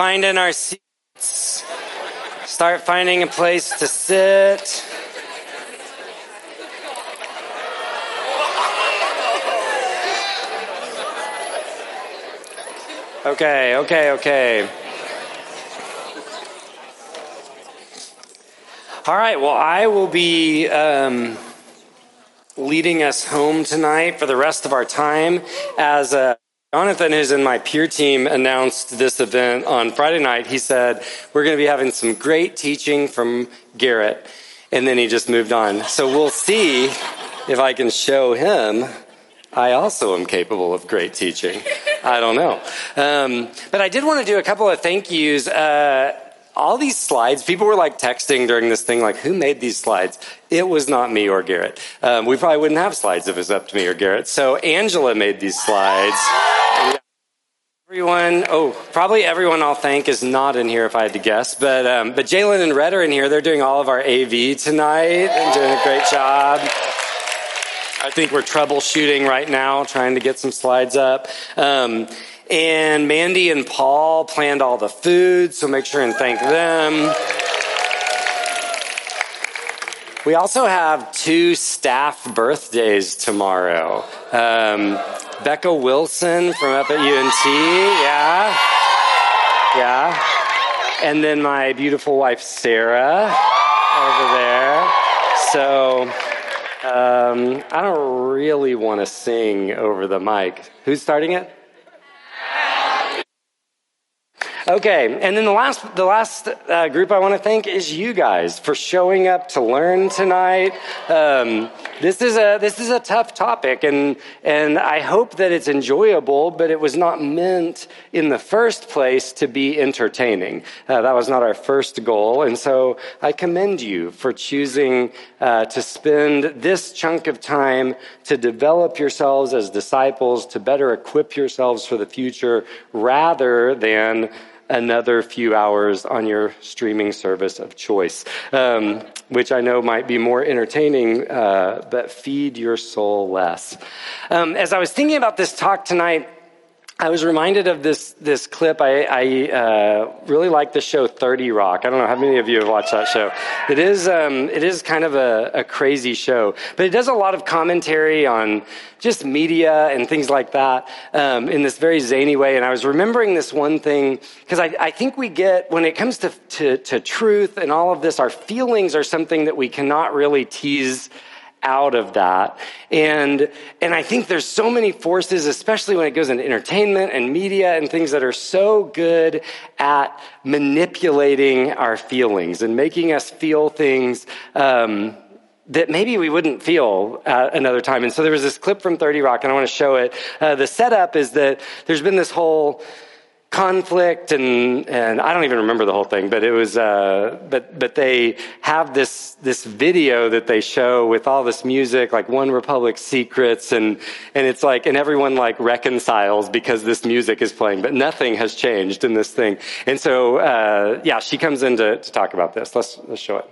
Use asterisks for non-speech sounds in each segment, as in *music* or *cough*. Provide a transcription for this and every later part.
finding our seats. Start finding a place to sit. Okay, okay, okay. All right, well, I will be um, leading us home tonight for the rest of our time as uh, Jonathan, who's in my peer team, announced this event on Friday night. He said, We're going to be having some great teaching from Garrett. And then he just moved on. So we'll see if I can show him I also am capable of great teaching. I don't know. Um, but I did want to do a couple of thank yous. Uh, all these slides, people were like texting during this thing, like, who made these slides? It was not me or Garrett. Um, we probably wouldn't have slides if it was up to me or Garrett. So Angela made these slides. Everyone, oh, probably everyone I'll thank is not in here if I had to guess, but um, but Jalen and Red are in here. They're doing all of our AV tonight and doing a great job. I think we're troubleshooting right now, trying to get some slides up. Um, and Mandy and Paul planned all the food, so make sure and thank them. We also have two staff birthdays tomorrow. Um, Becca Wilson from up at UNT, yeah. Yeah. And then my beautiful wife, Sarah, over there. So, um, I don't really want to sing over the mic. Who's starting it? Yeah. Okay, and then the last, the last uh, group I want to thank is you guys for showing up to learn tonight. Um, this is a this is a tough topic, and and I hope that it's enjoyable. But it was not meant in the first place to be entertaining. Uh, that was not our first goal, and so I commend you for choosing uh, to spend this chunk of time to develop yourselves as disciples, to better equip yourselves for the future, rather than another few hours on your streaming service of choice, um, which I know might be more entertaining, uh, but feed your soul less. Um, as I was thinking about this talk tonight, I was reminded of this this clip. I, I uh, really like the show Thirty Rock. I don't know how many of you have watched that show. It is um, it is kind of a, a, crazy show, but it does a lot of commentary on just media and things like that um, in this very zany way. And I was remembering this one thing because I, I, think we get when it comes to, to to truth and all of this, our feelings are something that we cannot really tease out of that. And, and I think there's so many forces, especially when it goes into entertainment and media and things that are so good at manipulating our feelings and making us feel things, um, that maybe we wouldn't feel at another time. And so there was this clip from 30 Rock, and I want to show it. Uh, the setup is that there's been this whole conflict and and I don't even remember the whole thing, but it was uh, but but they have this this video that they show with all this music, like One Republic Secrets, and and it's like and everyone like reconciles because this music is playing, but nothing has changed in this thing. And so uh, yeah, she comes in to, to talk about this. Let's let's show it.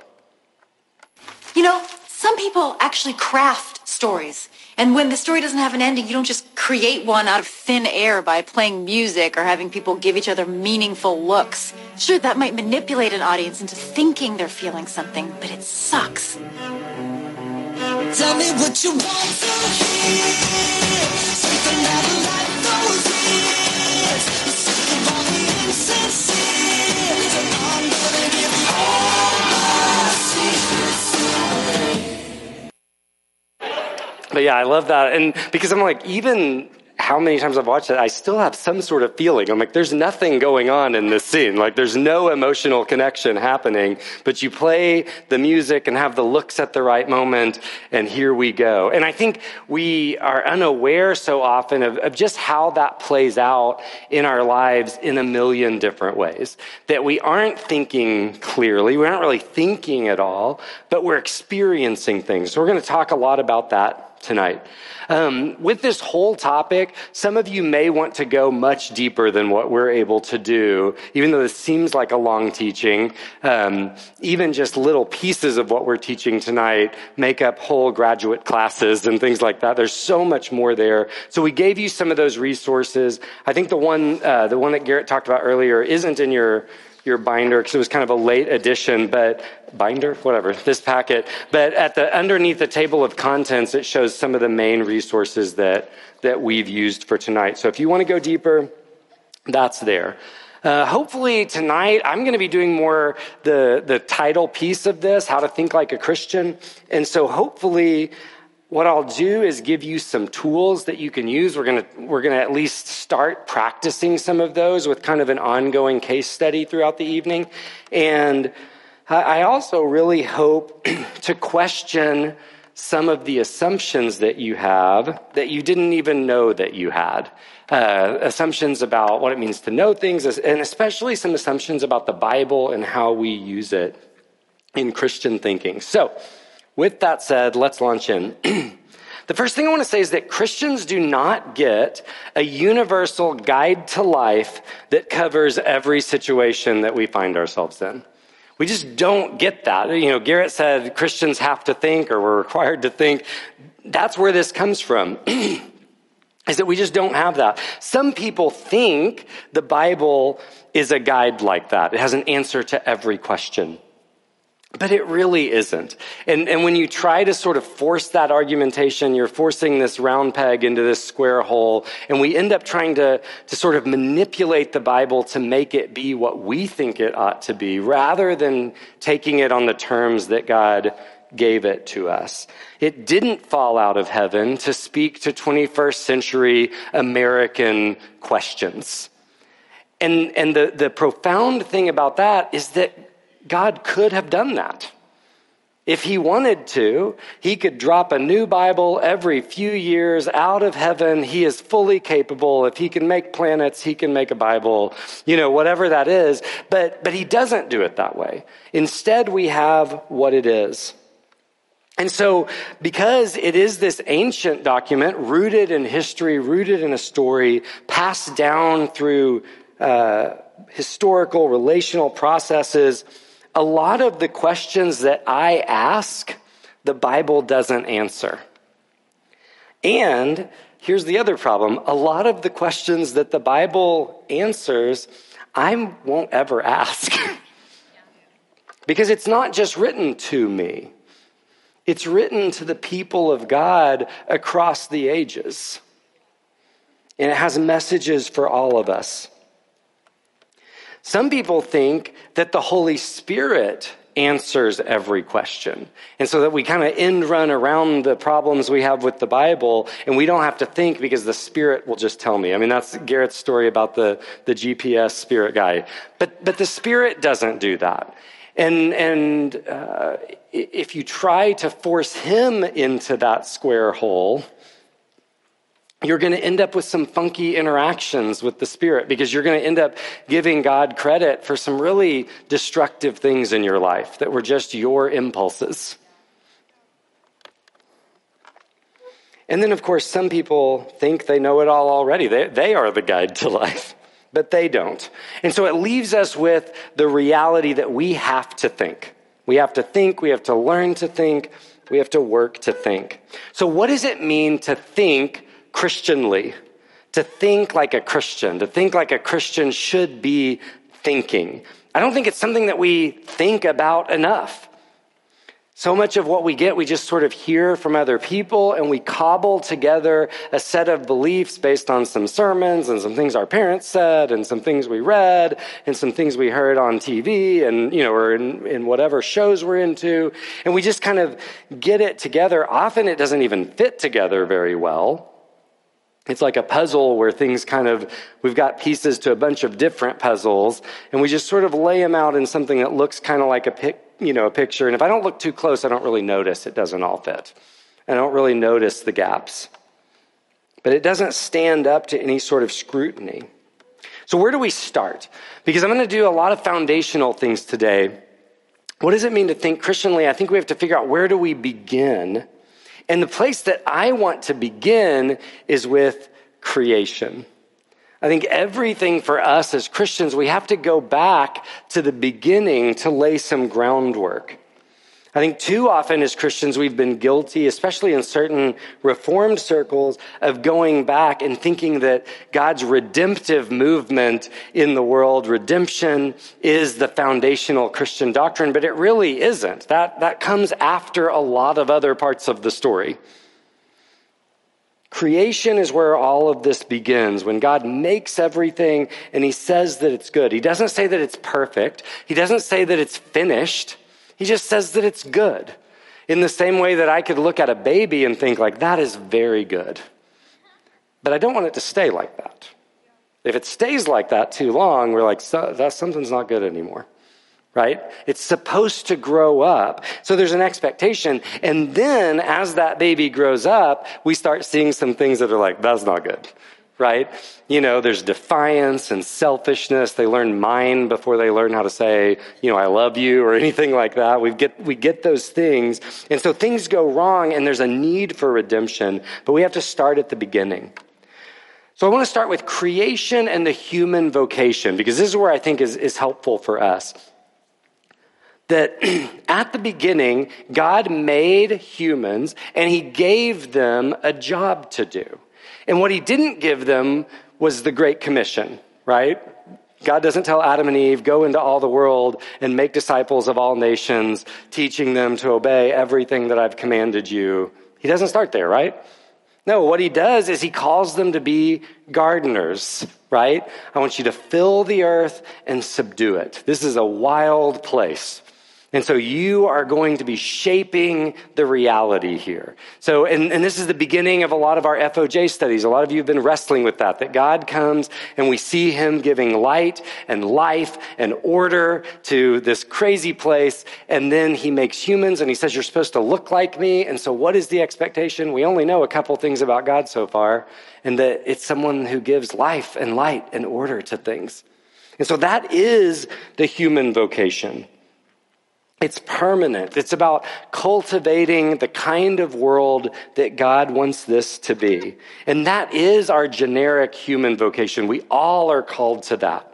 You know, some people actually craft stories. And when the story doesn't have an ending, you don't just create one out of thin air by playing music or having people give each other meaningful looks. Sure, that might manipulate an audience into thinking they're feeling something, but it sucks. Tell me what you want to hear. Of all the insincere. But yeah, I love that. And because I'm like, even how many times I've watched it, I still have some sort of feeling. I'm like, there's nothing going on in this scene. Like, there's no emotional connection happening, but you play the music and have the looks at the right moment, and here we go. And I think we are unaware so often of, of just how that plays out in our lives in a million different ways. That we aren't thinking clearly, we aren't really thinking at all, but we're experiencing things. So we're going to talk a lot about that tonight. Um, with this whole topic, some of you may want to go much deeper than what we're able to do, even though this seems like a long teaching. Um, even just little pieces of what we're teaching tonight make up whole graduate classes and things like that. There's so much more there. So we gave you some of those resources. I think the one, uh, the one that Garrett talked about earlier isn't in your your binder because it was kind of a late addition, but binder, whatever, this packet. But at the underneath the table of contents, it shows some of the main resources that that we've used for tonight. So if you want to go deeper, that's there. Uh, hopefully tonight I'm going to be doing more the the title piece of this, how to think like a Christian, and so hopefully what I'll do is give you some tools that you can use. We're going to, we're going to at least start practicing some of those with kind of an ongoing case study throughout the evening. And I also really hope *clears throat* to question some of the assumptions that you have that you didn't even know that you had. Uh, assumptions about what it means to know things, and especially some assumptions about the Bible and how we use it in Christian thinking. So, with that said, let's launch in. *clears throat* the first thing I want to say is that Christians do not get a universal guide to life that covers every situation that we find ourselves in. We just don't get that. You know, Garrett said Christians have to think or we're required to think. That's where this comes from. *clears throat* is that we just don't have that. Some people think the Bible is a guide like that. It has an answer to every question. But it really isn't. And, and when you try to sort of force that argumentation, you're forcing this round peg into this square hole. And we end up trying to, to sort of manipulate the Bible to make it be what we think it ought to be, rather than taking it on the terms that God gave it to us. It didn't fall out of heaven to speak to 21st century American questions. And, and the, the profound thing about that is that God could have done that. If he wanted to, he could drop a new Bible every few years out of heaven. He is fully capable. If he can make planets, he can make a Bible, you know, whatever that is. But, but he doesn't do it that way. Instead, we have what it is. And so, because it is this ancient document rooted in history, rooted in a story, passed down through uh, historical, relational processes, a lot of the questions that I ask, the Bible doesn't answer. And here's the other problem a lot of the questions that the Bible answers, I won't ever ask. *laughs* because it's not just written to me, it's written to the people of God across the ages. And it has messages for all of us. Some people think that the Holy Spirit answers every question. And so that we kind of end run around the problems we have with the Bible and we don't have to think because the Spirit will just tell me. I mean, that's Garrett's story about the, the GPS Spirit guy. But, but the Spirit doesn't do that. And, and uh, if you try to force him into that square hole, you're going to end up with some funky interactions with the Spirit because you're going to end up giving God credit for some really destructive things in your life that were just your impulses. And then, of course, some people think they know it all already. They, they are the guide to life, but they don't. And so it leaves us with the reality that we have to think. We have to think, we have to learn to think, we have to work to think. So, what does it mean to think Christianly, to think like a Christian, to think like a Christian should be thinking. I don't think it's something that we think about enough. So much of what we get, we just sort of hear from other people and we cobble together a set of beliefs based on some sermons and some things our parents said and some things we read and some things we heard on TV and, you know, or in, in whatever shows we're into. And we just kind of get it together. Often it doesn't even fit together very well. It's like a puzzle where things kind of, we've got pieces to a bunch of different puzzles, and we just sort of lay them out in something that looks kind of like a pic, you know, a picture. And if I don't look too close, I don't really notice it doesn't all fit. I don't really notice the gaps. But it doesn't stand up to any sort of scrutiny. So where do we start? Because I'm going to do a lot of foundational things today. What does it mean to think Christianly? I think we have to figure out where do we begin And the place that I want to begin is with creation. I think everything for us as Christians, we have to go back to the beginning to lay some groundwork. I think too often as Christians, we've been guilty, especially in certain reformed circles, of going back and thinking that God's redemptive movement in the world, redemption, is the foundational Christian doctrine, but it really isn't. That, that comes after a lot of other parts of the story. Creation is where all of this begins. When God makes everything and he says that it's good. He doesn't say that it's perfect. He doesn't say that it's finished. He just says that it's good. In the same way that I could look at a baby and think, like, that is very good. But I don't want it to stay like that. If it stays like that too long, we're like, so, that something's not good anymore. Right? It's supposed to grow up. So there's an expectation. And then as that baby grows up, we start seeing some things that are like, that's not good right? You know, there's defiance and selfishness. They learn mine before they learn how to say, you know, I love you or *laughs* anything like that. We get, we get those things. And so things go wrong and there's a need for redemption, but we have to start at the beginning. So I want to start with creation and the human vocation because this is where I think is, is helpful for us. That *clears throat* at the beginning, God made humans and he gave them a job to do. And what he didn't give them was the Great Commission, right? God doesn't tell Adam and Eve, go into all the world and make disciples of all nations, teaching them to obey everything that I've commanded you. He doesn't start there, right? No, what he does is he calls them to be gardeners, right? I want you to fill the earth and subdue it. This is a wild place. And so you are going to be shaping the reality here. So, and, and, this is the beginning of a lot of our FOJ studies. A lot of you have been wrestling with that, that God comes and we see him giving light and life and order to this crazy place. And then he makes humans and he says, you're supposed to look like me. And so what is the expectation? We only know a couple things about God so far and that it's someone who gives life and light and order to things. And so that is the human vocation. It's permanent. It's about cultivating the kind of world that God wants this to be. And that is our generic human vocation. We all are called to that.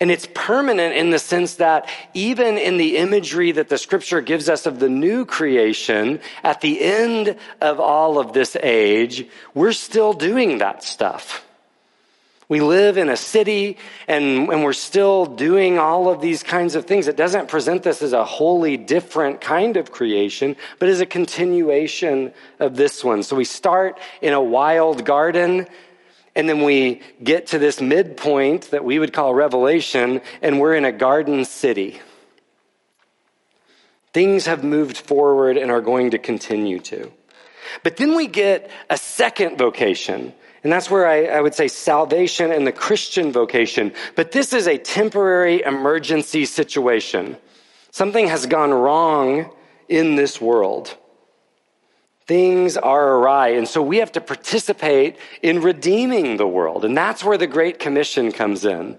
And it's permanent in the sense that even in the imagery that the scripture gives us of the new creation, at the end of all of this age, we're still doing that stuff. We live in a city and, and we're still doing all of these kinds of things. It doesn't present this as a wholly different kind of creation, but as a continuation of this one. So we start in a wild garden and then we get to this midpoint that we would call Revelation and we're in a garden city. Things have moved forward and are going to continue to. But then we get a second vocation and that's where I, I, would say salvation and the Christian vocation. But this is a temporary emergency situation. Something has gone wrong in this world. Things are awry. And so we have to participate in redeeming the world. And that's where the Great Commission comes in.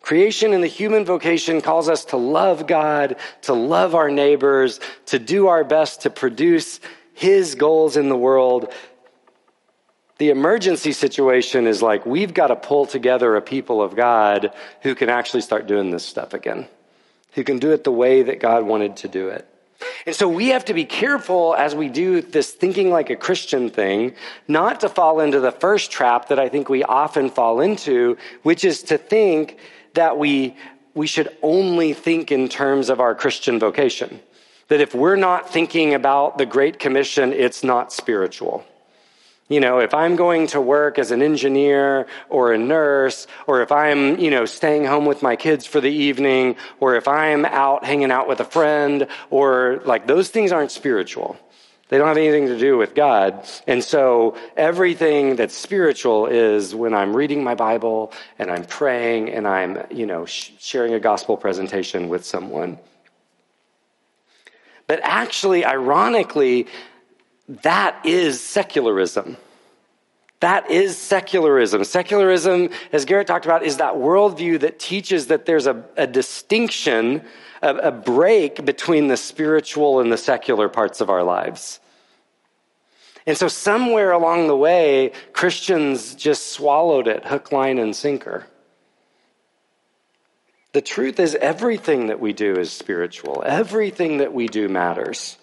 Creation and the human vocation calls us to love God, to love our neighbors, to do our best to produce His goals in the world, the emergency situation is like we've got to pull together a people of God who can actually start doing this stuff again, who can do it the way that God wanted to do it. And so we have to be careful as we do this thinking like a Christian thing, not to fall into the first trap that I think we often fall into, which is to think that we, we should only think in terms of our Christian vocation. That if we're not thinking about the Great Commission, it's not spiritual. You know, if I'm going to work as an engineer or a nurse, or if I'm, you know, staying home with my kids for the evening, or if I'm out hanging out with a friend, or like those things aren't spiritual. They don't have anything to do with God. And so everything that's spiritual is when I'm reading my Bible and I'm praying and I'm, you know, sh- sharing a gospel presentation with someone. But actually, ironically, that is secularism. That is secularism. Secularism, as Garrett talked about, is that worldview that teaches that there's a, a distinction, a, a break between the spiritual and the secular parts of our lives. And so, somewhere along the way, Christians just swallowed it hook, line, and sinker. The truth is, everything that we do is spiritual, everything that we do matters.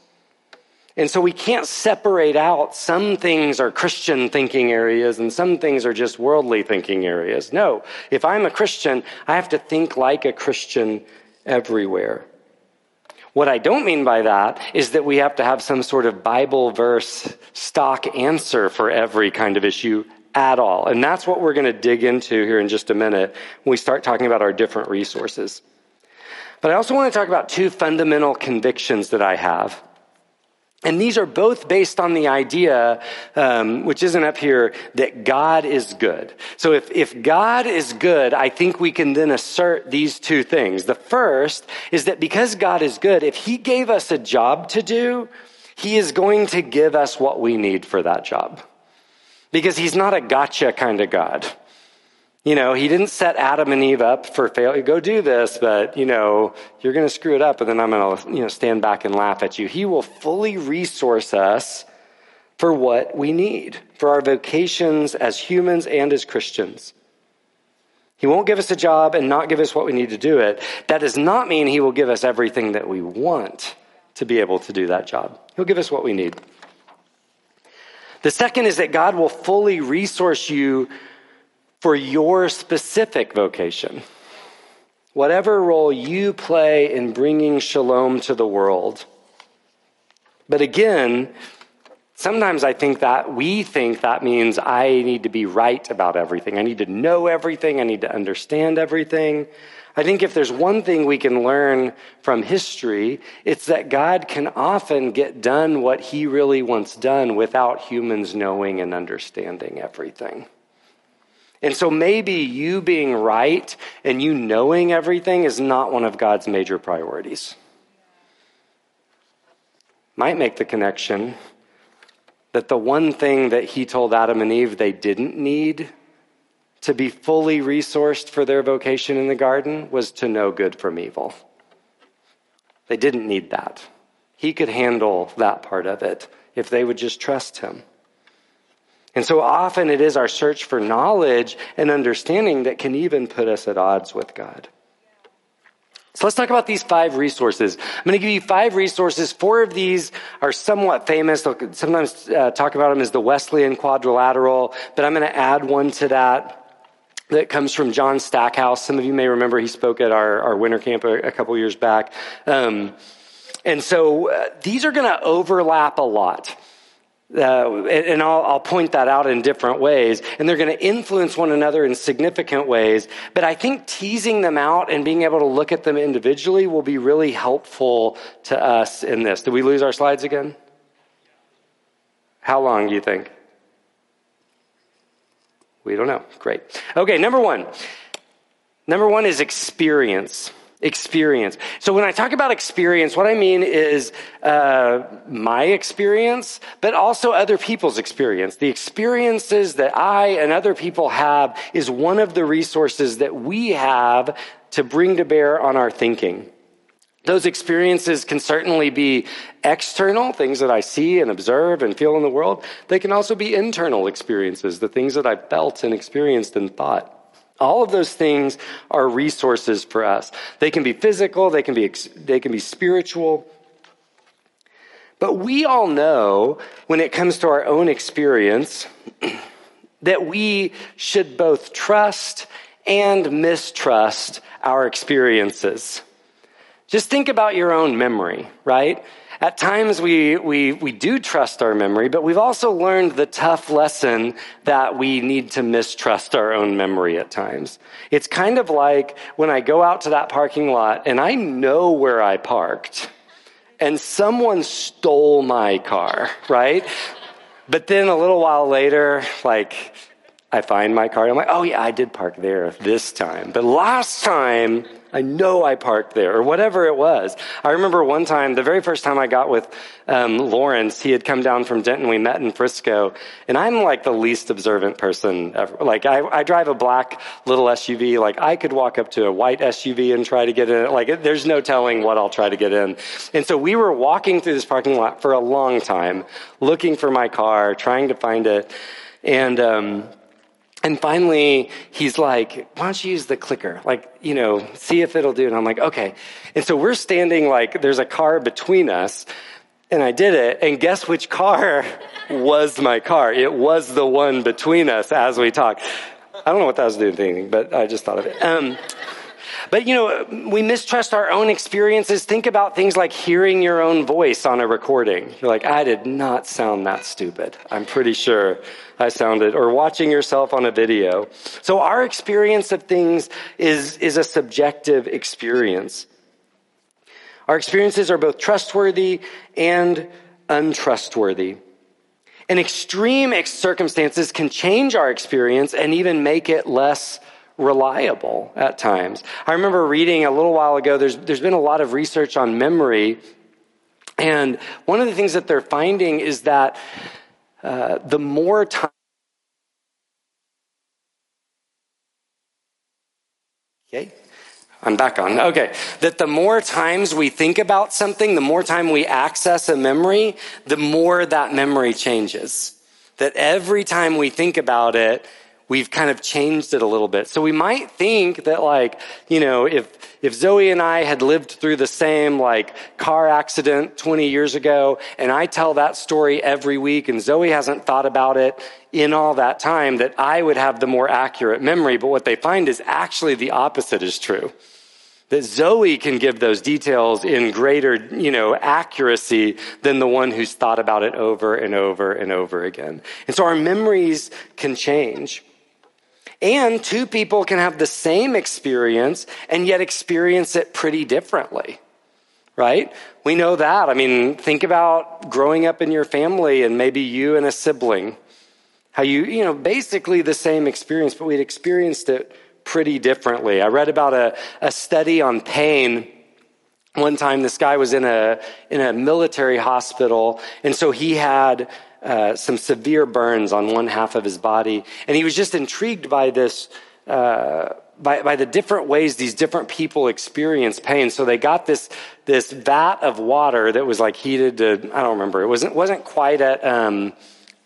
And so we can't separate out some things are Christian thinking areas and some things are just worldly thinking areas. No, if I'm a Christian, I have to think like a Christian everywhere. What I don't mean by that is that we have to have some sort of Bible verse stock answer for every kind of issue at all. And that's what we're going to dig into here in just a minute when we start talking about our different resources. But I also want to talk about two fundamental convictions that I have and these are both based on the idea, um, which isn't up here, that God is good. So if, if God is good, I think we can then assert these two things. The first is that because God is good, if He gave us a job to do, He is going to give us what we need for that job. Because He's not a gotcha kind of God. You know, he didn't set Adam and Eve up for failure. Go do this, but, you know, you're going to screw it up and then I'm going to, you know, stand back and laugh at you. He will fully resource us for what we need, for our vocations as humans and as Christians. He won't give us a job and not give us what we need to do it. That does not mean he will give us everything that we want to be able to do that job. He'll give us what we need. The second is that God will fully resource you for your specific vocation. Whatever role you play in bringing shalom to the world. But again, sometimes I think that we think that means I need to be right about everything. I need to know everything. I need to understand everything. I think if there's one thing we can learn from history, it's that God can often get done what he really wants done without humans knowing and understanding everything. And so maybe you being right and you knowing everything is not one of God's major priorities. Might make the connection that the one thing that he told Adam and Eve they didn't need to be fully resourced for their vocation in the garden was to know good from evil. They didn't need that. He could handle that part of it if they would just trust him. And so often it is our search for knowledge and understanding that can even put us at odds with God. So let's talk about these five resources. I'm going to give you five resources. Four of these are somewhat famous. I'll sometimes uh, talk about them as the Wesleyan quadrilateral, but I'm going to add one to that that comes from John Stackhouse. Some of you may remember he spoke at our, our winter camp a, a couple years back. Um, and so uh, these are going to overlap a lot. Uh, and I'll, I'll, point that out in different ways. And they're going to influence one another in significant ways. But I think teasing them out and being able to look at them individually will be really helpful to us in this. Did we lose our slides again? How long do you think? We don't know. Great. Okay, number one. Number one is experience experience. So when I talk about experience, what I mean is uh, my experience, but also other people's experience. The experiences that I and other people have is one of the resources that we have to bring to bear on our thinking. Those experiences can certainly be external, things that I see and observe and feel in the world. They can also be internal experiences, the things that I've felt and experienced and thought. All of those things are resources for us. They can be physical, they can be, they can be spiritual. But we all know when it comes to our own experience *clears throat* that we should both trust and mistrust our experiences. Just think about your own memory, right? At times we, we, we do trust our memory, but we've also learned the tough lesson that we need to mistrust our own memory at times. It's kind of like when I go out to that parking lot and I know where I parked and someone stole my car, right? But then a little while later, like I find my car. I'm like, oh yeah, I did park there this time. But last time, I know I parked there, or whatever it was. I remember one time, the very first time I got with um, Lawrence, he had come down from Denton. We met in Frisco, and I'm like the least observant person ever. Like I, I drive a black little SUV. Like I could walk up to a white SUV and try to get in. Like there's no telling what I'll try to get in. And so we were walking through this parking lot for a long time, looking for my car, trying to find it, and. Um, and finally, he's like, why don't you use the clicker? Like, you know, see if it'll do. And I'm like, okay. And so we're standing like, there's a car between us. And I did it. And guess which car *laughs* was my car? It was the one between us as we talked. I don't know what that was doing but I just thought of it. Um, but you know, we mistrust our own experiences. Think about things like hearing your own voice on a recording. You're like, I did not sound that stupid. I'm pretty sure I sounded, or watching yourself on a video. So our experience of things is, is a subjective experience. Our experiences are both trustworthy and untrustworthy. And extreme circumstances can change our experience and even make it less reliable at times. I remember reading a little while ago, there's, there's been a lot of research on memory. And one of the things that they're finding is that uh, the more time Okay. I'm back on. Okay. That the more times we think about something, the more time we access a memory, the more that memory changes. That every time we think about it, we've kind of changed it a little bit. So we might think that like, you know, if, if Zoe and I had lived through the same like car accident 20 years ago and I tell that story every week and Zoe hasn't thought about it in all that time that I would have the more accurate memory. But what they find is actually the opposite is true that Zoe can give those details in greater, you know, accuracy than the one who's thought about it over and over and over again. And so our memories can change. And two people can have the same experience and yet experience it pretty differently, right? We know that. I mean, think about growing up in your family and maybe you and a sibling. How you, you know, basically the same experience, but we'd experienced it pretty differently. I read about a, a study on pain one time this guy was in a in a military hospital and so he had uh, some severe burns on one half of his body. And he was just intrigued by this, uh, by, by the different ways these different people experience pain. So they got this, this vat of water that was like heated to, I don't remember, it wasn't, wasn't quite at, um,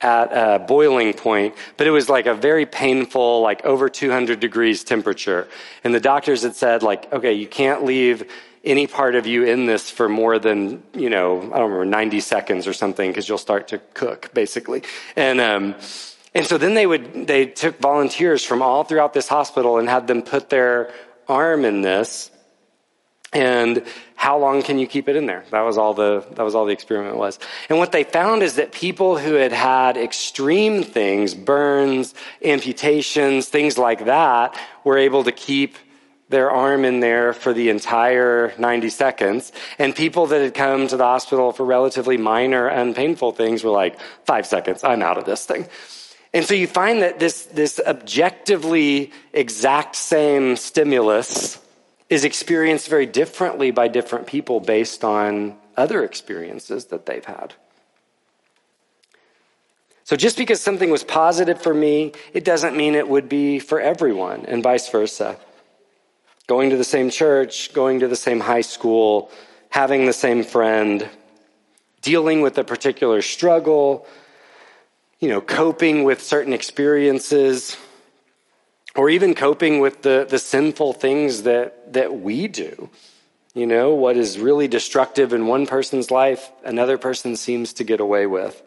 at a boiling point, but it was like a very painful, like over 200 degrees temperature. And the doctors had said, like, okay, you can't leave any part of you in this for more than, you know, I don't remember, 90 seconds or something, because you'll start to cook, basically. And, um, and so then they would, they took volunteers from all throughout this hospital and had them put their arm in this. And how long can you keep it in there? That was all the, that was all the experiment was. And what they found is that people who had had extreme things, burns, amputations, things like that, were able to keep their arm in there for the entire 90 seconds. And people that had come to the hospital for relatively minor and painful things were like, five seconds, I'm out of this thing. And so you find that this, this objectively exact same stimulus is experienced very differently by different people based on other experiences that they've had. So just because something was positive for me, it doesn't mean it would be for everyone, and vice versa going to the same church, going to the same high school, having the same friend, dealing with a particular struggle, you know, coping with certain experiences, or even coping with the, the sinful things that, that we do. You know, what is really destructive in one person's life, another person seems to get away with.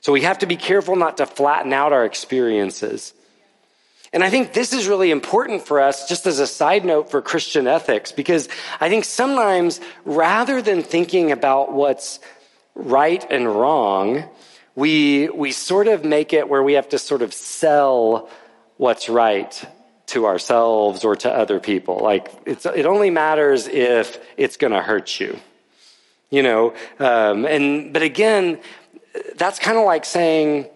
So we have to be careful not to flatten out our experiences. And I think this is really important for us, just as a side note for Christian ethics, because I think sometimes rather than thinking about what's right and wrong, we, we sort of make it where we have to sort of sell what's right to ourselves or to other people. Like, it only matters if it's going to hurt you. You know, um, and, but again, that's kind of like saying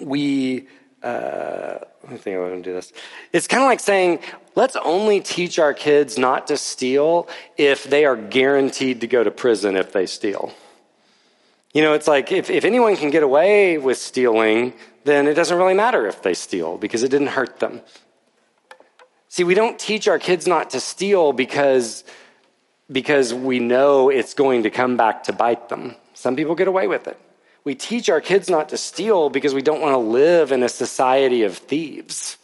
we, uh, I think I want to do this. It's kind of like saying, let's only teach our kids not to steal if they are guaranteed to go to prison if they steal. You know, it's like if, if anyone can get away with stealing, then it doesn't really matter if they steal because it didn't hurt them. See, we don't teach our kids not to steal because, because we know it's going to come back to bite them. Some people get away with it. We teach our kids not to steal because we don't want to live in a society of thieves.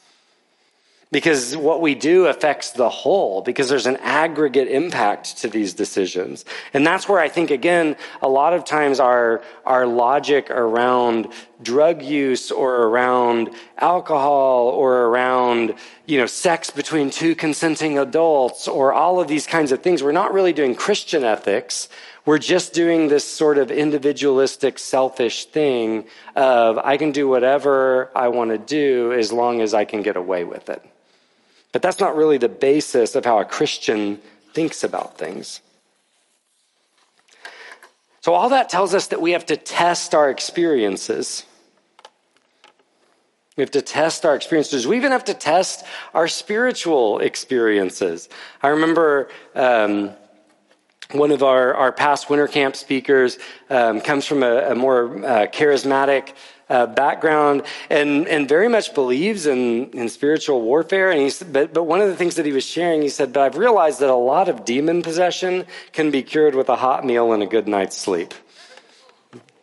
Because what we do affects the whole, because there's an aggregate impact to these decisions. And that's where I think, again, a lot of times our, our logic around drug use or around alcohol or around, you know, sex between two consenting adults or all of these kinds of things, we're not really doing Christian ethics. We're just doing this sort of individualistic, selfish thing of I can do whatever I want to do as long as I can get away with it. But that's not really the basis of how a Christian thinks about things. So, all that tells us that we have to test our experiences. We have to test our experiences. We even have to test our spiritual experiences. I remember um, one of our, our past winter camp speakers um, comes from a, a more uh, charismatic uh, background and, and very much believes in, in spiritual warfare. And he's, but, but one of the things that he was sharing, he said, But I've realized that a lot of demon possession can be cured with a hot meal and a good night's sleep.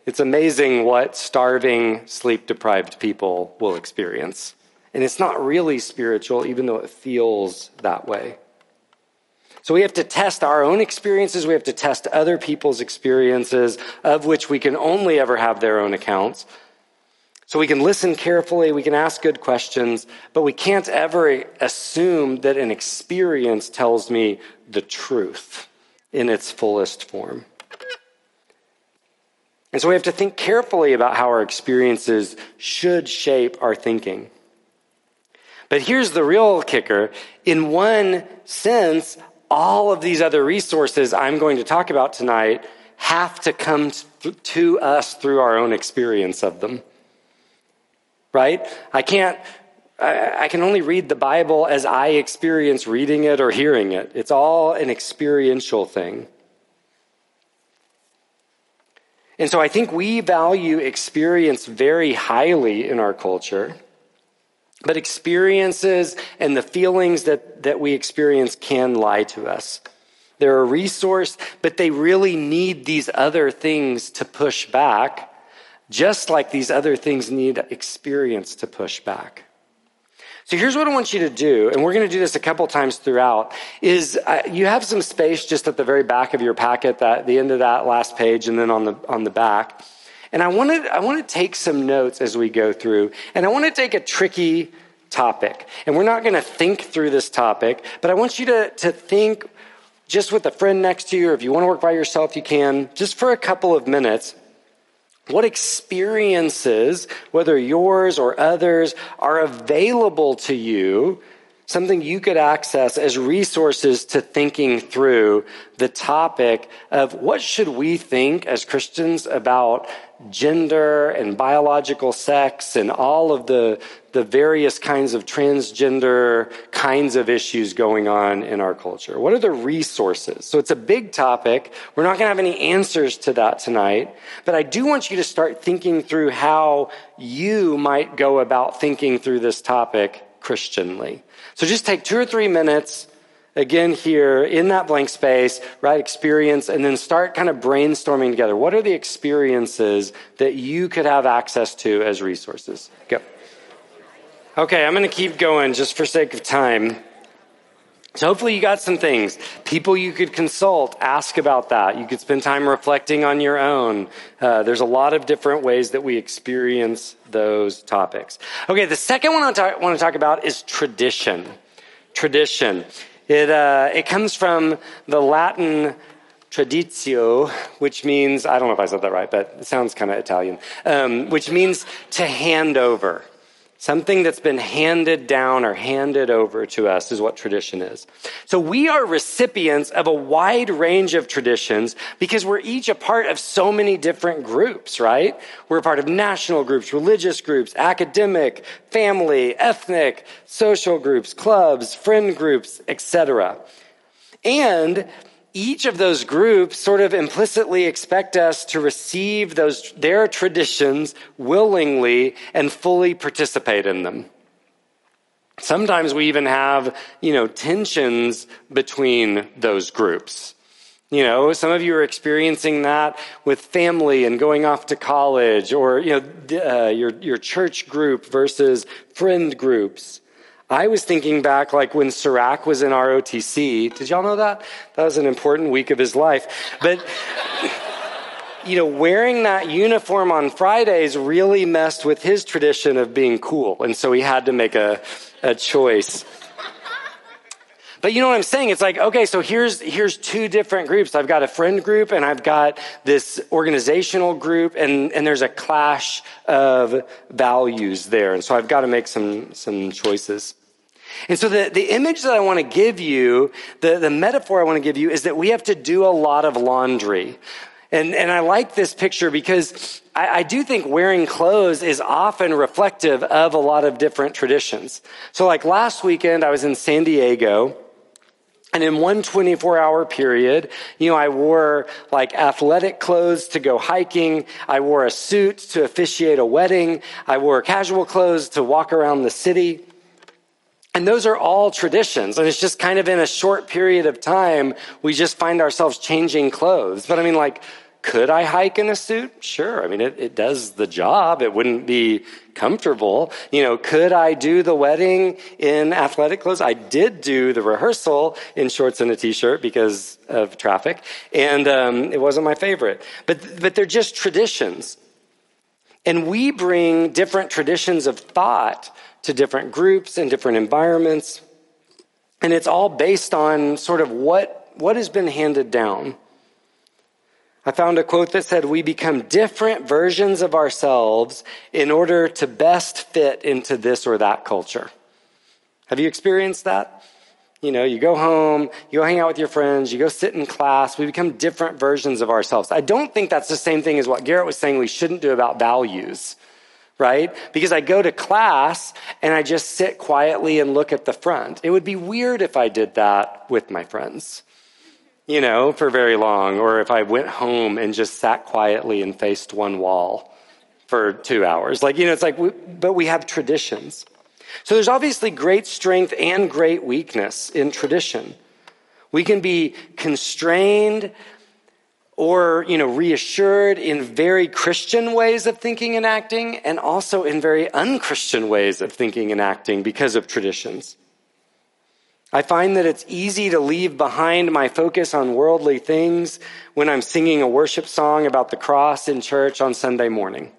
It's amazing what starving, sleep deprived people will experience. And it's not really spiritual, even though it feels that way. So we have to test our own experiences. We have to test other people's experiences, of which we can only ever have their own accounts. So we can listen carefully, we can ask good questions, but we can't ever assume that an experience tells me the truth in its fullest form. And so we have to think carefully about how our experiences should shape our thinking. But here's the real kicker. In one sense, all of these other resources I'm going to talk about tonight have to come to us through our own experience of them. Right? I can't, I can only read the Bible as I experience reading it or hearing it. It's all an experiential thing. And so I think we value experience very highly in our culture. But experiences and the feelings that, that we experience can lie to us. They're a resource, but they really need these other things to push back, just like these other things need experience to push back. So here's what I want you to do, and we're going to do this a couple times throughout, is uh, you have some space just at the very back of your packet, that the end of that last page, and then on the, on the back. And I want to I want to take some notes as we go through, and I want to take a tricky topic. And we're not going to think through this topic, but I want you to, to think just with a friend next to you, or if you want to work by yourself, you can, just for a couple of minutes. What experiences, whether yours or others, are available to you something you could access as resources to thinking through the topic of what should we think as Christians about gender and biological sex and all of the, the various kinds of transgender kinds of issues going on in our culture. What are the resources? So it's a big topic. We're not going to have any answers to that tonight, but I do want you to start thinking through how you might go about thinking through this topic Christianly. So just take two or three minutes, again, here in that blank space, write experience, and then start kind of brainstorming together. What are the experiences that you could have access to as resources? Go. Okay, I'm going to keep going just for sake of time. So hopefully you got some things. People you could consult, ask about that. You could spend time reflecting on your own. Uh, there's a lot of different ways that we experience those topics. Okay, the second one I want to talk about is tradition. Tradition. It, uh, it comes from the Latin traditio, which means, I don't know if I said that right, but it sounds kind of Italian, um, which means to hand over. Something that's been handed down or handed over to us is what tradition is. So we are recipients of a wide range of traditions because we're each a part of so many different groups, right? We're a part of national groups, religious groups, academic, family, ethnic, social groups, clubs, friend groups, etc. And each of those groups sort of implicitly expect us to receive those, their traditions willingly and fully participate in them. Sometimes we even have, you know, tensions between those groups. You know, some of you are experiencing that with family and going off to college or, you know, uh, your, your church group versus friend groups. I was thinking back like when Sirac was in ROTC. Did y'all know that? That was an important week of his life. But, *laughs* you know, wearing that uniform on Fridays really messed with his tradition of being cool. And so he had to make a, a choice. But you know what I'm saying? It's like, okay, so here's, here's two different groups. I've got a friend group and I've got this organizational group and, and there's a clash of values there. And so I've got to make some, some choices. And so the, the image that I want to give you, the, the metaphor I want to give you is that we have to do a lot of laundry. And, and I like this picture because I, I, do think wearing clothes is often reflective of a lot of different traditions. So like last weekend, I was in San Diego. And in one 24 hour period, you know, I wore like athletic clothes to go hiking. I wore a suit to officiate a wedding. I wore casual clothes to walk around the city. And those are all traditions. And it's just kind of in a short period of time, we just find ourselves changing clothes. But I mean, like, could I hike in a suit? Sure. I mean, it, it does the job. It wouldn't be comfortable. You know, could I do the wedding in athletic clothes? I did do the rehearsal in shorts and a t-shirt because of traffic. And, um, it wasn't my favorite. But, but they're just traditions. And we bring different traditions of thought to different groups and different environments. And it's all based on sort of what, what has been handed down. I found a quote that said, We become different versions of ourselves in order to best fit into this or that culture. Have you experienced that? You know, you go home, you go hang out with your friends, you go sit in class, we become different versions of ourselves. I don't think that's the same thing as what Garrett was saying we shouldn't do about values right? Because I go to class and I just sit quietly and look at the front. It would be weird if I did that with my friends, you know, for very long, or if I went home and just sat quietly and faced one wall for two hours. Like, you know, it's like, we, but we have traditions. So there's obviously great strength and great weakness in tradition. We can be constrained or, you know, reassured in very Christian ways of thinking and acting, and also in very unchristian ways of thinking and acting because of traditions. I find that it's easy to leave behind my focus on worldly things when I'm singing a worship song about the cross in church on Sunday morning.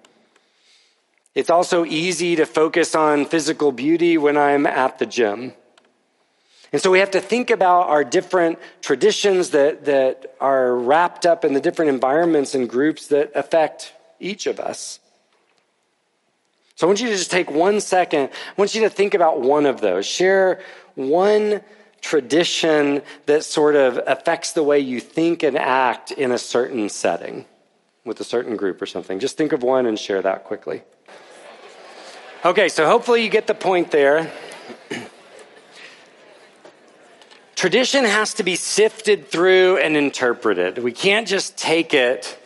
It's also easy to focus on physical beauty when I'm at the gym. And so we have to think about our different traditions that, that are wrapped up in the different environments and groups that affect each of us. So I want you to just take one second. I want you to think about one of those. Share one tradition that sort of affects the way you think and act in a certain setting with a certain group or something. Just think of one and share that quickly. Okay, so hopefully you get the point there. Tradition has to be sifted through and interpreted. We can't just take it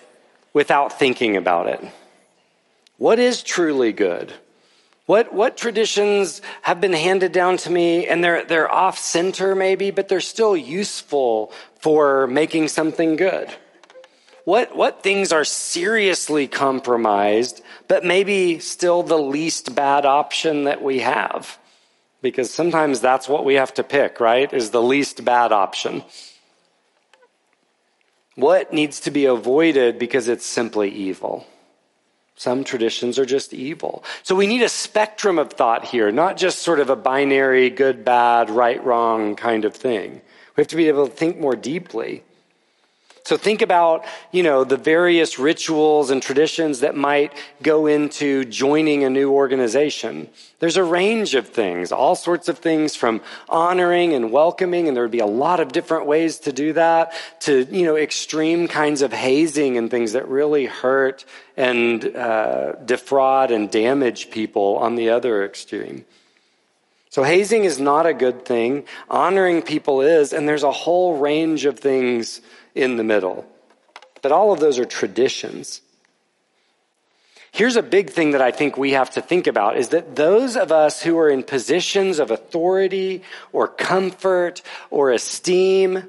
without thinking about it. What is truly good? What, what traditions have been handed down to me and they're, they're off center maybe, but they're still useful for making something good? What, what things are seriously compromised, but maybe still the least bad option that we have? Because sometimes that's what we have to pick, right? Is the least bad option. What needs to be avoided because it's simply evil? Some traditions are just evil. So we need a spectrum of thought here, not just sort of a binary good, bad, right, wrong kind of thing. We have to be able to think more deeply. So think about, you know, the various rituals and traditions that might go into joining a new organization. There's a range of things, all sorts of things from honoring and welcoming, and there would be a lot of different ways to do that, to, you know, extreme kinds of hazing and things that really hurt and uh, defraud and damage people on the other extreme. So hazing is not a good thing. Honoring people is, and there's a whole range of things in the middle. But all of those are traditions. Here's a big thing that I think we have to think about is that those of us who are in positions of authority or comfort or esteem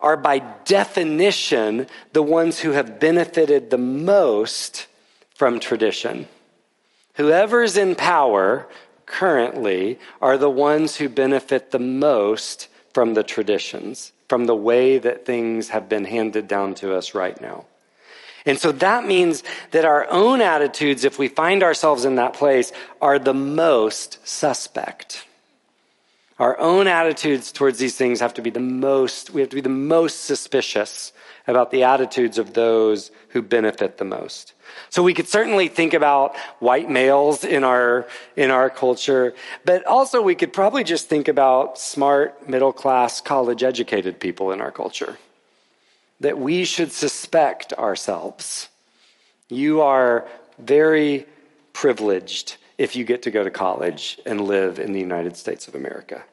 are by definition the ones who have benefited the most from tradition. Whoever's in power currently are the ones who benefit the most from the traditions from the way that things have been handed down to us right now. And so that means that our own attitudes, if we find ourselves in that place, are the most suspect. Our own attitudes towards these things have to be the most, we have to be the most suspicious about the attitudes of those who benefit the most. So we could certainly think about white males in our, in our culture, but also we could probably just think about smart, middle class, college educated people in our culture. That we should suspect ourselves. You are very privileged if you get to go to college and live in the United States of America.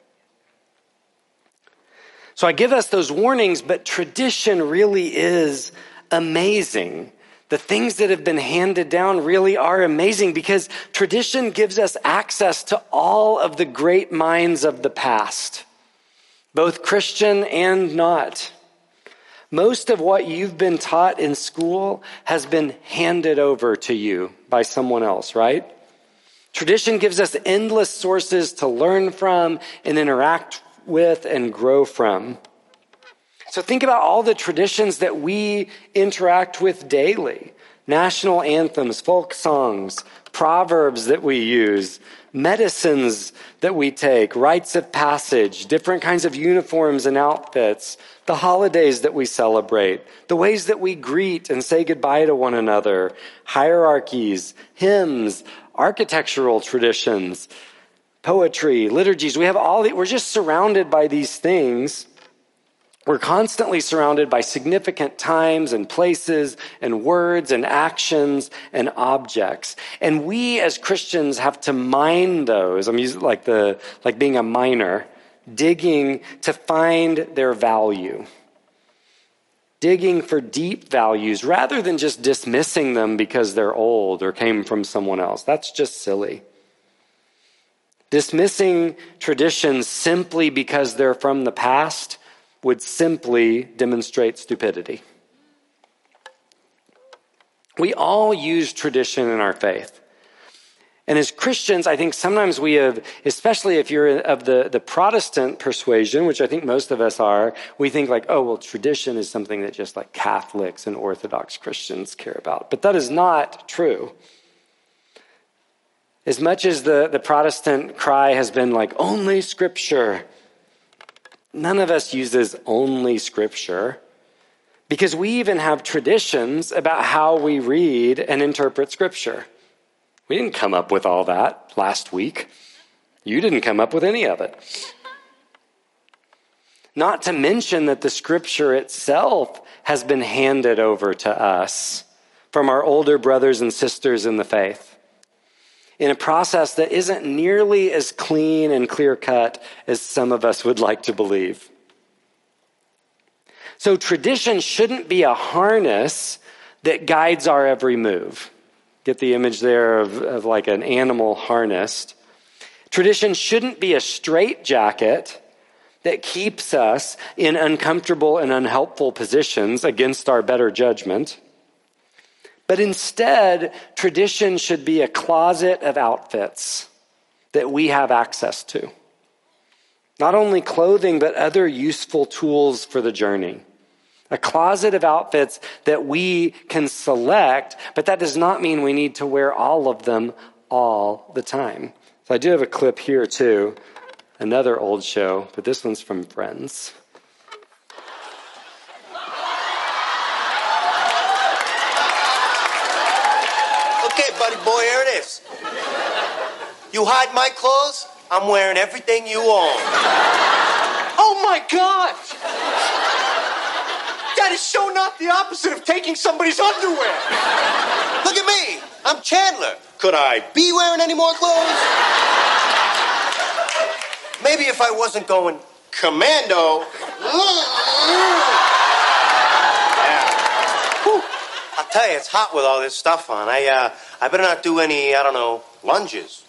So I give us those warnings, but tradition really is amazing the things that have been handed down really are amazing because tradition gives us access to all of the great minds of the past, both Christian and not. Most of what you've been taught in school has been handed over to you by someone else, right? Tradition gives us endless sources to learn from and interact with and grow from. So think about all the traditions that we interact with daily national anthems, folk songs, proverbs that we use, medicines that we take, rites of passage, different kinds of uniforms and outfits, the holidays that we celebrate, the ways that we greet and say goodbye to one another, hierarchies, hymns, architectural traditions, poetry, liturgies. We have all the, we're just surrounded by these things we're constantly surrounded by significant times and places and words and actions and objects. And we as Christians have to mine those. I'm using like the, like being a miner, digging to find their value. Digging for deep values rather than just dismissing them because they're old or came from someone else. That's just silly. Dismissing traditions simply because they're from the past would simply demonstrate stupidity. We all use tradition in our faith. And as Christians, I think sometimes we have, especially if you're of the, the Protestant persuasion, which I think most of us are, we think like, oh, well, tradition is something that just like Catholics and Orthodox Christians care about. But that is not true. As much as the, the Protestant cry has been like, only scripture, None of us uses only scripture because we even have traditions about how we read and interpret scripture. We didn't come up with all that last week. You didn't come up with any of it. Not to mention that the scripture itself has been handed over to us from our older brothers and sisters in the faith in a process that isn't nearly as clean and clear cut as some of us would like to believe. So, tradition shouldn't be a harness that guides our every move. Get the image there of, of like an animal harnessed. Tradition shouldn't be a straitjacket that keeps us in uncomfortable and unhelpful positions against our better judgment. But instead, tradition should be a closet of outfits that we have access to. Not only clothing, but other useful tools for the journey. A closet of outfits that we can select, but that does not mean we need to wear all of them all the time. So I do have a clip here too, another old show, but this one's from Friends. This. You hide my clothes, I'm wearing everything you own. Oh my God! That is so not the opposite of taking somebody's underwear. Look at me. I'm Chandler. Could I be wearing any more clothes? Maybe if I wasn't going commando. yeah. I'll tell you, it's hot with all this stuff on. I, uh, I better not do any, I don't know, lunges.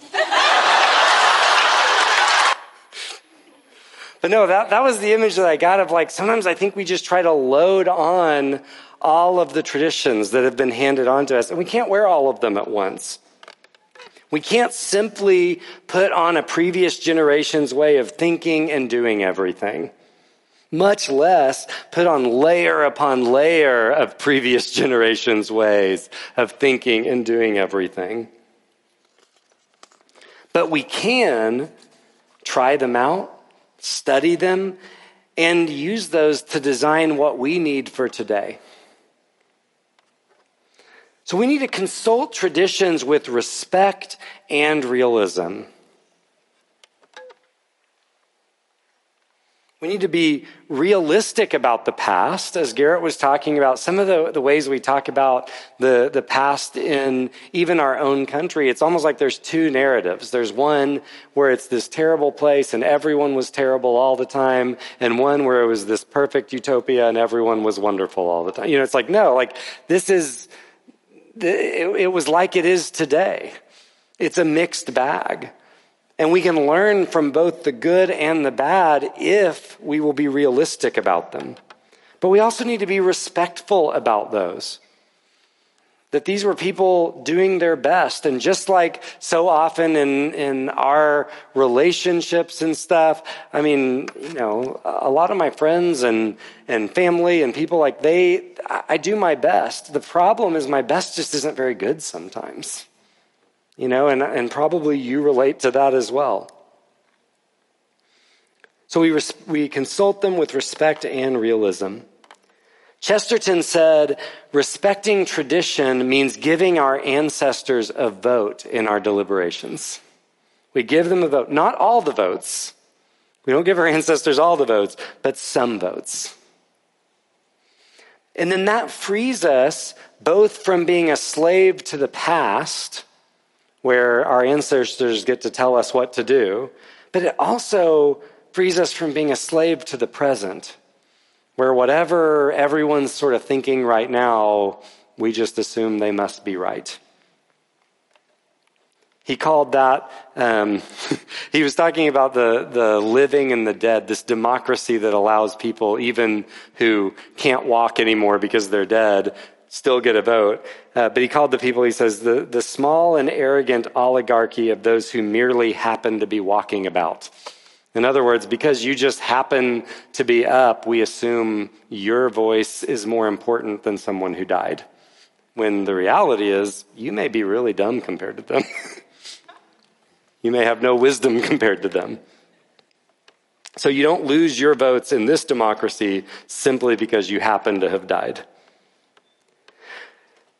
But no, that, that was the image that I got of like, sometimes I think we just try to load on all of the traditions that have been handed on to us, and we can't wear all of them at once. We can't simply put on a previous generation's way of thinking and doing everything, much less put on layer upon layer of previous *laughs* generations' ways of thinking and doing everything. But we can try them out, study them, and use those to design what we need for today. So we need to consult traditions with respect and realism. We need to be realistic about the past, as Garrett was talking about. Some of the, the ways we talk about the, the past in even our own country, it's almost like there's two narratives. There's one where it's this terrible place and everyone was terrible all the time, and one where it was this perfect utopia and everyone was wonderful all the time. You know, it's like, no, like this is it was like it is today. It's a mixed bag. And we can learn from both the good and the bad if we will be realistic about them. But we also need to be respectful about those that these were people doing their best. And just like so often in, in our relationships and stuff, I mean, you know, a lot of my friends and, and family and people like they, I do my best. The problem is my best just isn't very good sometimes. You know, and, and probably you relate to that as well. So we, res- we consult them with respect and realism. Chesterton said, respecting tradition means giving our ancestors a vote in our deliberations. We give them a vote, not all the votes. We don't give our ancestors all the votes, but some votes. And then that frees us both from being a slave to the past, where our ancestors get to tell us what to do, but it also frees us from being a slave to the present where whatever everyone's sort of thinking right now, we just assume they must be right. He called that, um, *laughs* he was talking about the, the living and the dead, this democracy that allows people, even who can't walk anymore because they're dead, still get a vote. Uh, but he called the people, he says, the, the small and arrogant oligarchy of those who merely happen to be walking about. In other words, because you just happen to be up, we assume your voice is more important than someone who died. When the reality is, you may be really dumb compared to them. *laughs* you may have no wisdom *laughs* compared to them. So you don't lose your votes in this democracy simply because you happen to have died.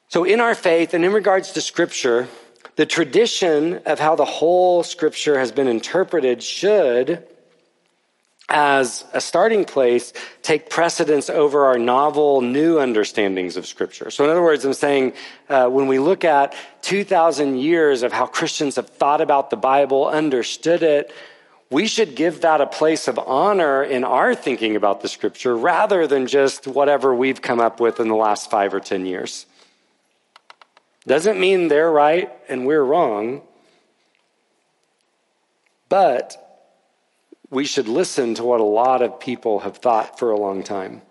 So, in our faith and in regards to Scripture, the tradition of how the whole scripture has been interpreted should, as a starting place, take precedence over our novel, new understandings of Scripture. So, in other words, I'm saying uh, when we look at 2,000 years of how Christians have thought about the Bible, understood it, we should give that a place of honor in our thinking about the Scripture rather than just whatever we've come up with in the last five or 10 years. Doesn't mean they're right and we're wrong, but we should listen to what a lot of people have thought for a long time.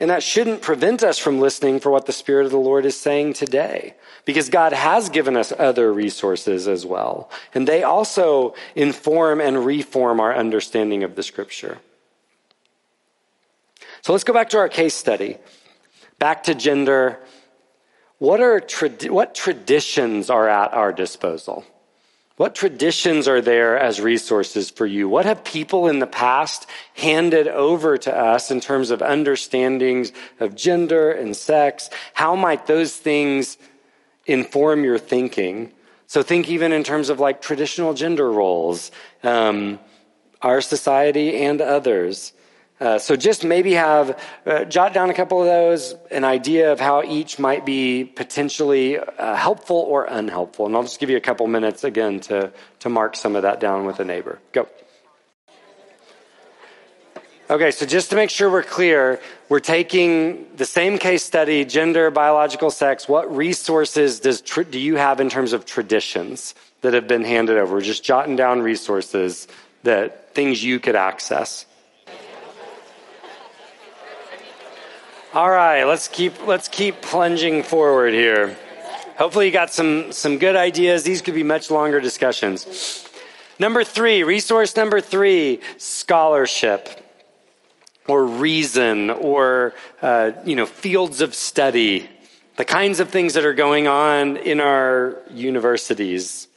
And that shouldn't prevent us from listening for what the Spirit of the Lord is saying today, because God has given us other resources as well. And they also inform and reform our understanding of the Scripture. So let's go back to our case study. Back to gender what, are what traditions are at our disposal? What traditions are there as resources for you? What have people in the past handed over to us in terms of understandings of gender and sex? How might those things inform your thinking? So think even in terms of like traditional gender roles, um, our society and others. Uh, so just maybe have, uh, jot down a couple of those, an idea of how each might be potentially uh, helpful or unhelpful. And I'll just give you a couple minutes again to, to mark some of that down with a neighbor. Go. Okay, so just to make sure we're clear, we're taking the same case study, gender, biological sex. What resources does do you have in terms of traditions that have been handed over? We're just jotting down resources that things you could access. All right, let's keep let's keep plunging forward here. Hopefully you got some some good ideas. These could be much longer discussions. Number 3, resource number 3, scholarship or reason or uh, you know fields of study the kinds of things that are going on in our universities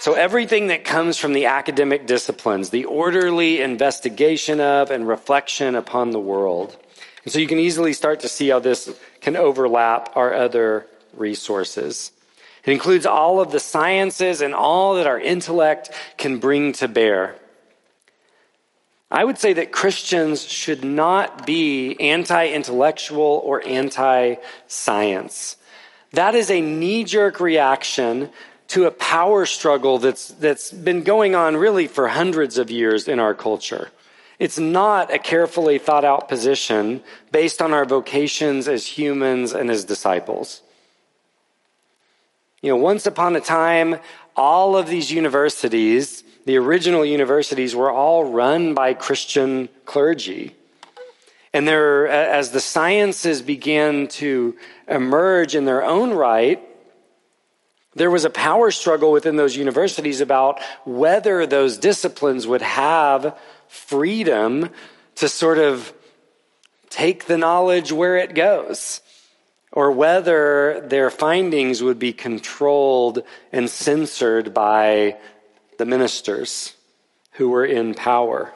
so everything that comes from the academic disciplines the orderly investigation of and reflection upon the world and so you can easily start to see how this can overlap our other resources. It includes all of the sciences and all that our intellect can bring to bear. I would say that Christians should not be anti intellectual or anti science. That is a knee jerk reaction to a power struggle that's, that's been going on really for hundreds of years in our culture. It's not a carefully thought out position based on our vocations as humans and as disciples. You know, once upon a time, all of these universities, the original universities, were all run by Christian clergy. And there, as the sciences began to emerge in their own right, there was a power struggle within those universities about whether those disciplines would have freedom to sort of take the knowledge where it goes, or whether their findings would be controlled and censored by the ministers who were in power.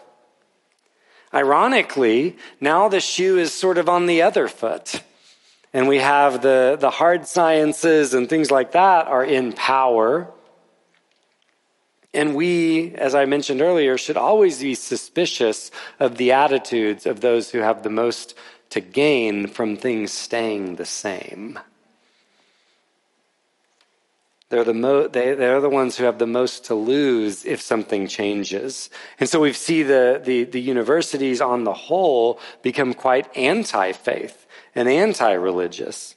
Ironically, now the shoe is sort of on the other foot. And we have the, the hard sciences and things like that are in power. And we, as I mentioned earlier, should always be suspicious of the attitudes of those who have the most to gain from things staying the same. They're the, mo- they, they're the ones who have the most to lose if something changes. And so we see the, the, the universities on the whole become quite anti faith and anti religious.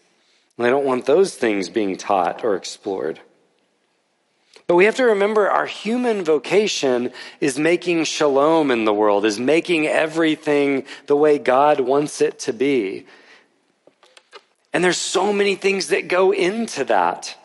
And They don't want those things being taught or explored. But we have to remember our human vocation is making shalom in the world, is making everything the way God wants it to be. And there's so many things that go into that.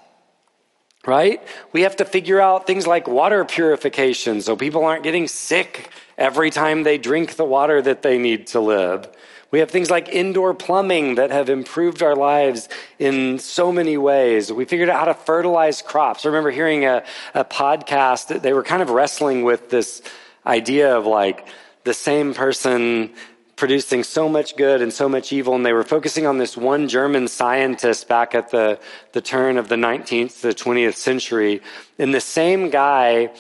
Right? We have to figure out things like water purification so people aren't getting sick every time they drink the water that they need to live. We have things like indoor plumbing that have improved our lives in so many ways. We figured out how to fertilize crops. I remember hearing a, a podcast that they were kind of wrestling with this idea of like the same person producing so much good and so much evil. And they were focusing on this one German scientist back at the, the turn of the 19th to the 20th century. And the same guy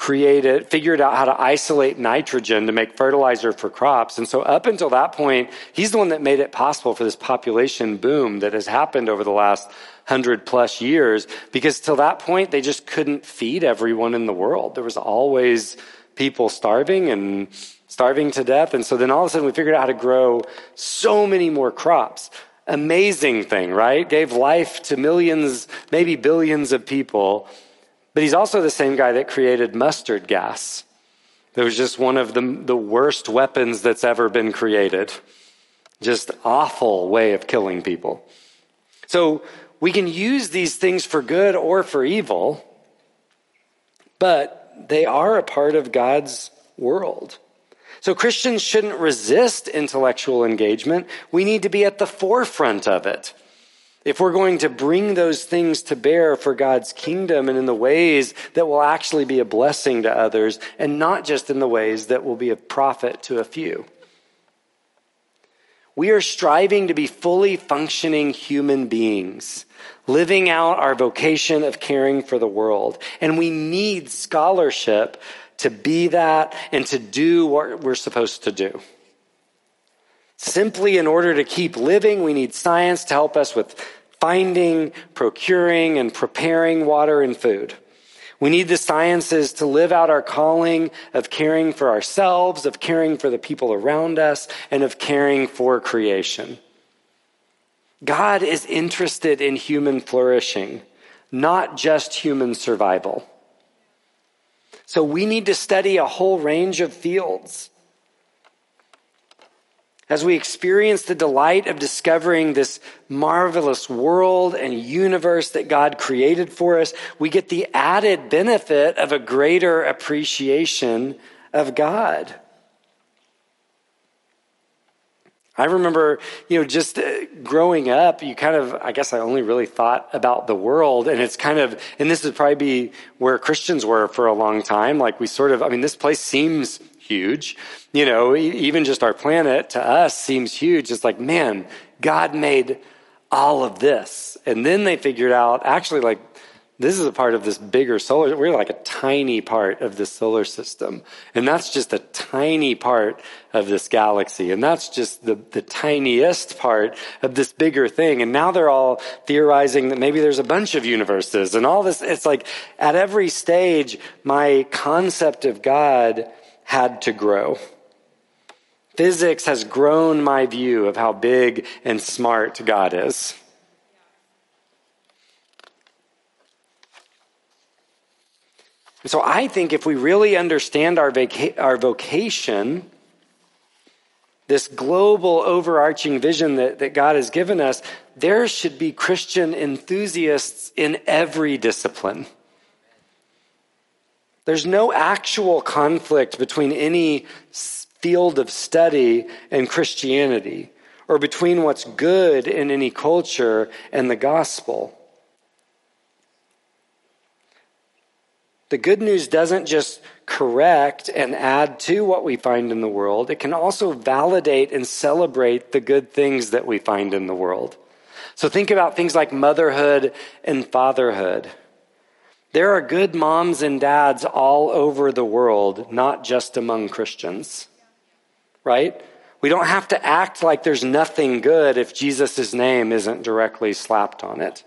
created, figured out how to isolate nitrogen to make fertilizer for crops. And so up until that point, he's the one that made it possible for this population boom that has happened over the last hundred plus years. Because till that point, they just couldn't feed everyone in the world. There was always people starving and starving to death. And so then all of a sudden we figured out how to grow so many more crops. Amazing thing, right? Gave life to millions, maybe billions of people but he's also the same guy that created mustard gas. That was just one of the, the worst weapons that's ever been created. Just awful way of killing people. So we can use these things for good or for evil, but they are a part of God's world. So Christians shouldn't resist intellectual engagement. We need to be at the forefront of it. If we're going to bring those things to bear for God's kingdom and in the ways that will actually be a blessing to others, and not just in the ways that will be a profit to a few. We are striving to be fully functioning human beings, living out our vocation of caring for the world. And we need scholarship to be that and to do what we're supposed to do. Simply in order to keep living, we need science to help us with finding, procuring, and preparing water and food. We need the sciences to live out our calling of caring for ourselves, of caring for the people around us, and of caring for creation. God is interested in human flourishing, not just human survival. So we need to study a whole range of fields as we experience the delight of discovering this marvelous world and universe that God created for us, we get the added benefit of a greater appreciation of God. I remember, you know, just uh, growing up, you kind of, I guess I only really thought about the world. And it's kind of, and this would probably be where Christians were for a long time. Like we sort of, I mean, this place seems huge. You know, even just our planet to us seems huge. It's like, man, God made all of this. And then they figured out actually, like, this is a part of this bigger solar we're like a tiny part of this solar system and that's just a tiny part of this galaxy and that's just the, the tiniest part of this bigger thing and now they're all theorizing that maybe there's a bunch of universes and all this it's like at every stage my concept of god had to grow. Physics has grown my view of how big and smart God is. So I think if we really understand our, vaca- our vocation, this global overarching vision that, that God has given us, there should be Christian enthusiasts in every discipline. There's no actual conflict between any field of study and Christianity, or between what's good in any culture and the gospel. The good news doesn't just correct and add to what we find in the world, it can also validate and celebrate the good things that we find in the world. So think about things like motherhood and fatherhood. There are good moms and dads all over the world, not just among Christians. Right? We don't have to act like there's nothing good if Jesus' name isn't directly slapped on it.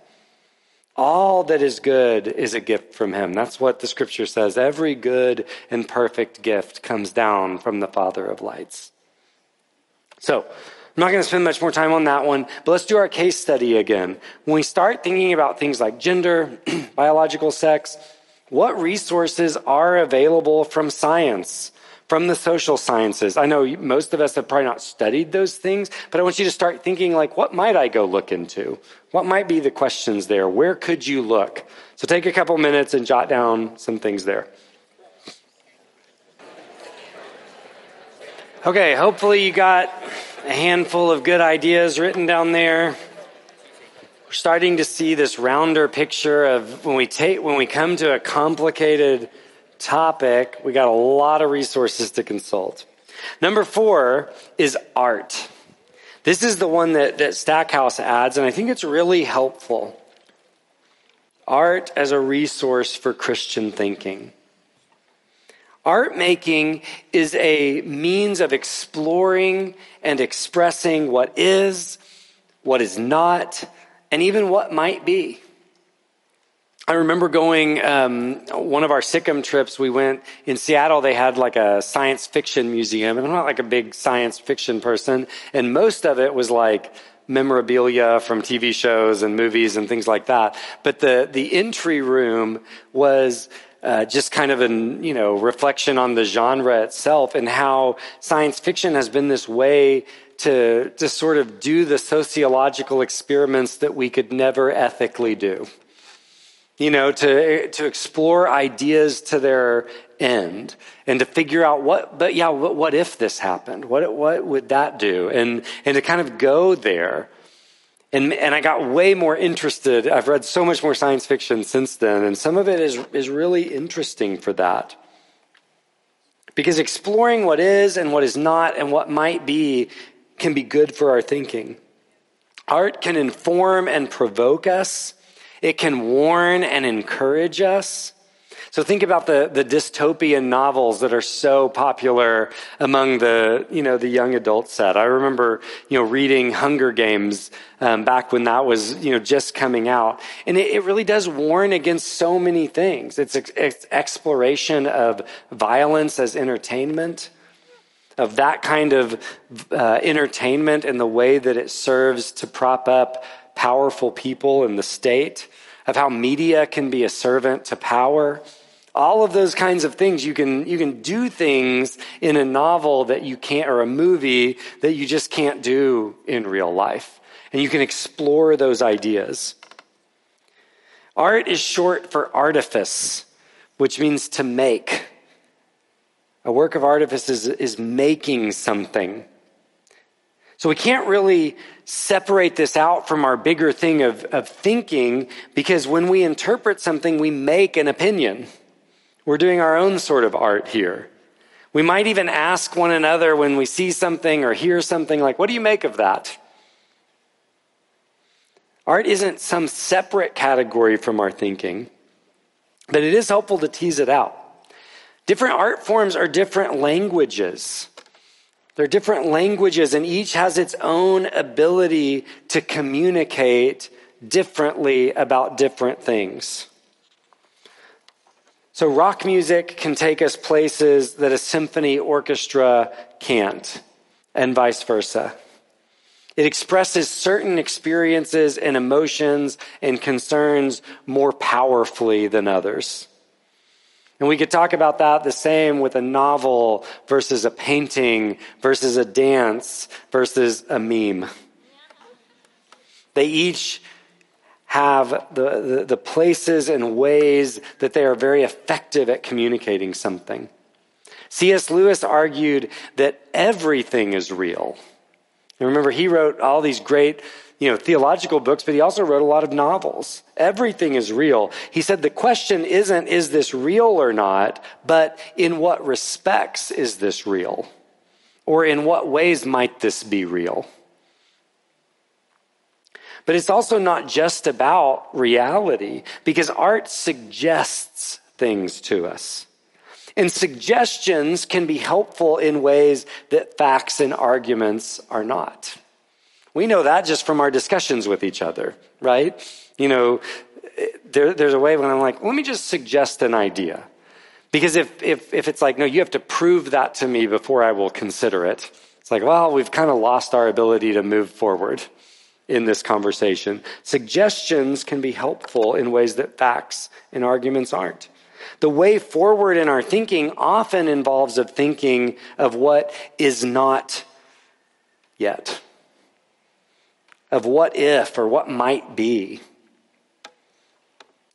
All that is good is a gift from him. That's what the scripture says. Every good and perfect gift comes down from the Father of lights. So, I'm not going to spend much more time on that one, but let's do our case study again. When we start thinking about things like gender, *clears throat* biological sex, what resources are available from science, from the social sciences? I know most of us have probably not studied those things, but I want you to start thinking like, what might I go look into? What might be the questions there? Where could you look? So take a couple minutes and jot down some things there. Okay, hopefully you got a handful of good ideas written down there. We're starting to see this rounder picture of when we take when we come to a complicated topic, we got a lot of resources to consult. Number four is art. This is the one that, that Stackhouse adds, and I think it's really helpful. Art as a resource for Christian thinking. Art making is a means of exploring and expressing what is, what is not, and even what might be. I remember going um, one of our SICM trips. We went in Seattle. They had like a science fiction museum, and I'm not like a big science fiction person, and most of it was like memorabilia from TV shows and movies and things like that. But the the entry room was uh, just kind of an you know reflection on the genre itself and how science fiction has been this way to to sort of do the sociological experiments that we could never ethically do. You know to to explore ideas to their end and to figure out what but yeah what, what if this happened? What what would that do? And and to kind of go there and, and I got way more interested. I've read so much more science fiction since then, and some of it is, is really interesting for that. Because exploring what is and what is not and what might be can be good for our thinking. Art can inform and provoke us. It can warn and encourage us. So think about the, the dystopian novels that are so popular among the, you know, the young adult set. I remember, you know, reading Hunger Games um, back when that was, you know, just coming out. And it, it really does warn against so many things. It's, it's exploration of violence as entertainment of that kind of uh, entertainment and the way that it serves to prop up powerful people in the state, of how media can be a servant to power, all of those kinds of things you can you can do things in a novel that you can't or a movie that you just can't do in real life. And you can explore those ideas. Art is short for artifice which means to make. A work of artifice is, is making something. So we can't really separate this out from our bigger thing of, of thinking because when we interpret something we make an opinion we're doing our own sort of art here. We might even ask one another when we see something or hear something like, What do you make of that? Art isn't some separate category from our thinking, but it is helpful to tease it out. Different art forms are different languages. They're different languages, and each has its own ability to communicate differently about different things. So, rock music can take us places that a symphony orchestra can't, and vice versa. It expresses certain experiences and emotions and concerns more powerfully than others. And we could talk about that the same with a novel versus a painting versus a dance versus a meme. They each have the, the, the, places and ways that they are very effective at communicating something. C.S. Lewis argued that everything is real. And remember, he wrote all these great you know, theological books, but he also wrote a lot of novels. Everything is real. He said the question isn't, is this real or not, but in what respects is this real? Or in what ways might this be real? But it's also not just about reality because art suggests things to us. And suggestions can be helpful in ways that facts and arguments are not. We know that just from our discussions with each other, right? You know, there, there's a way when I'm like, let me just suggest an idea. Because if, if, if it's like, no, you have to prove that to me before I will consider it, it's like, well, we've kind of lost our ability to move forward in this conversation. Suggestions can be helpful in ways that facts and arguments aren't. The way forward in our thinking often involves of thinking of what is not yet, of what if or what might be.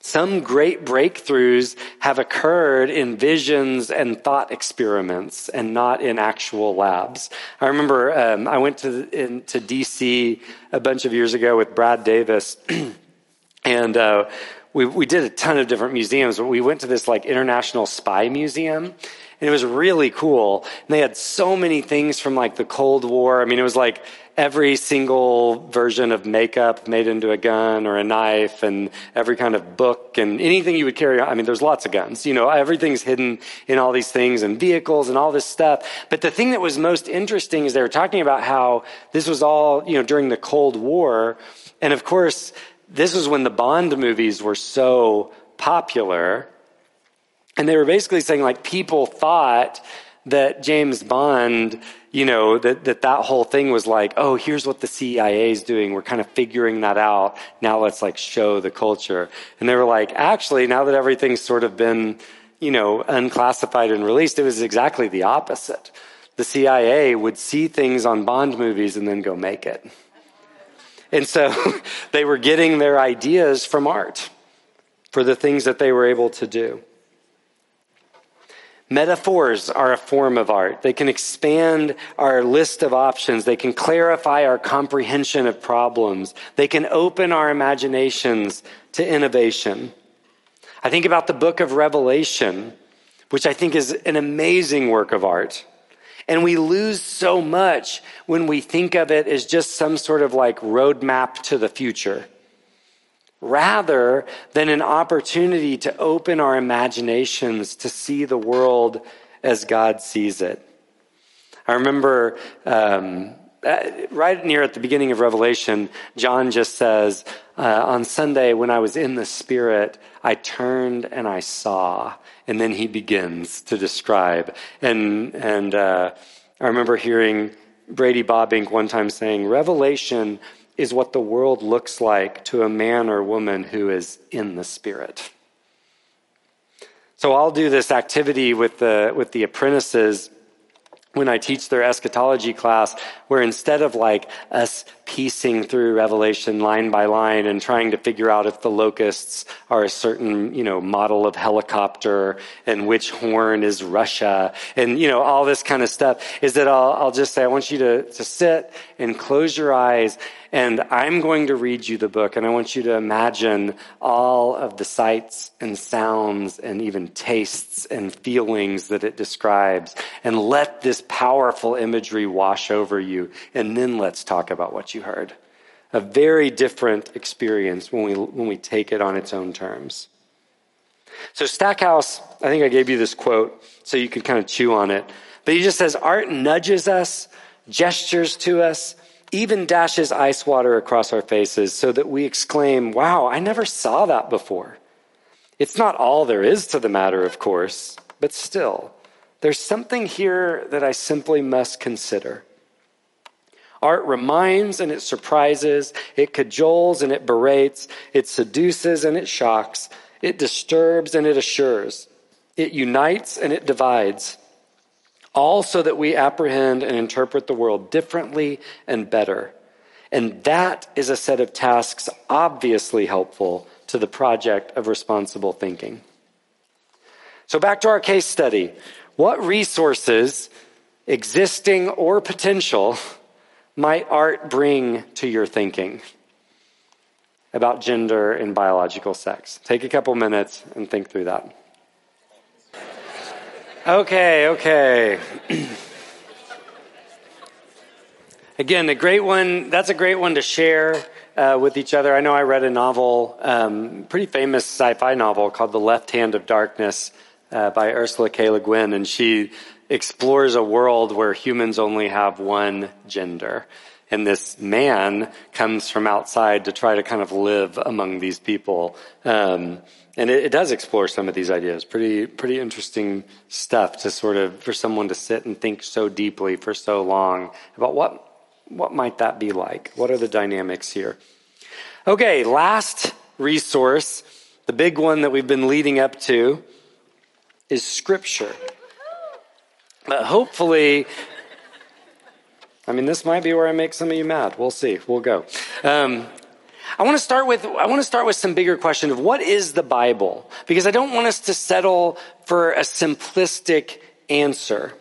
Some great breakthroughs have occurred in visions and thought experiments and not in actual labs. I remember um, I went to, in, to DC a bunch of years ago with Brad Davis, *clears throat* and uh, we, we did a ton of different museums, but we went to this like international spy museum. And it was really cool. And they had so many things from like the Cold War. I mean, it was like every single version of makeup made into a gun or a knife and every kind of book and anything you would carry. I mean, there's lots of guns, you know, everything's hidden in all these things and vehicles and all this stuff. But the thing that was most interesting is they were talking about how this was all, you know, during the Cold War. And of course, this was when the Bond movies were so popular. And they were basically saying like people thought that James Bond you know, that, that that whole thing was like, oh, here's what the CIA is doing. We're kind of figuring that out. Now let's like show the culture. And they were like, actually, now that everything's sort of been, you know, unclassified and released, it was exactly the opposite. The CIA would see things on Bond movies and then go make it. And so *laughs* they were getting their ideas from art for the things that they were able to do. Metaphors are a form of art. They can expand our list of options. They can clarify our comprehension of problems. They can open our imaginations to innovation. I think about the book of Revelation, which I think is an amazing work of art. And we lose so much when we think of it as just some sort of like roadmap to the future, rather than an opportunity to open our imaginations to see the world as God sees it. I remember um, uh, right near at the beginning of Revelation, John just says, uh, On Sunday, when I was in the Spirit, I turned and I saw. And then he begins to describe. And, and uh, I remember hearing Brady Bobbink one time saying, Revelation is what the world looks like to a man or woman who is in the Spirit. So I'll do this activity with the, with the apprentices when I teach their eschatology class, where instead of like us piecing through Revelation line by line and trying to figure out if the locusts are a certain, you know, model of helicopter and which horn is Russia and, you know, all this kind of stuff, is that I'll, I'll just say, I want you to, to sit and close your eyes and I'm going to read you the book, and I want you to imagine all of the sights and sounds and even tastes and feelings that it describes. And let this powerful imagery wash over you. And then let's talk about what you heard. A very different experience when we, when we take it on its own terms. So, Stackhouse, I think I gave you this quote so you could kind of chew on it. But he just says, Art nudges us, gestures to us, even dashes ice water across our faces so that we exclaim, Wow, I never saw that before. It's not all there is to the matter, of course, but still, there's something here that I simply must consider. Art reminds and it surprises, it cajoles and it berates, it seduces and it shocks, it disturbs and it assures, it unites and it divides all so that we apprehend and interpret the world differently and better. And that is a set of tasks obviously helpful to the project of responsible thinking. So, back to our case study. What resources, existing or potential, might art bring to your thinking about gender and biological sex? Take a couple minutes and think through that. Okay, okay. *clears throat* Again, a great one. That's a great one to share uh, with each other. I know I read a novel, um, pretty famous sci-fi novel called *The Left Hand of Darkness* uh, by Ursula K. Le Guin, and she explores a world where humans only have one gender. And this man comes from outside to try to kind of live among these people. Um, and it, it, does explore some of these ideas. Pretty, pretty interesting stuff to sort of for someone to sit and think so deeply for so long about what what might that be like. What are the dynamics here? Okay, last resource, the big one that we've been leading up to, is Scripture. But hopefully, I mean, this might be where I make some of you mad. We'll see. We'll go. Um, I want to start with I want to start with some bigger question of what is the Bible? Because I don't want us to settle for a simplistic answer.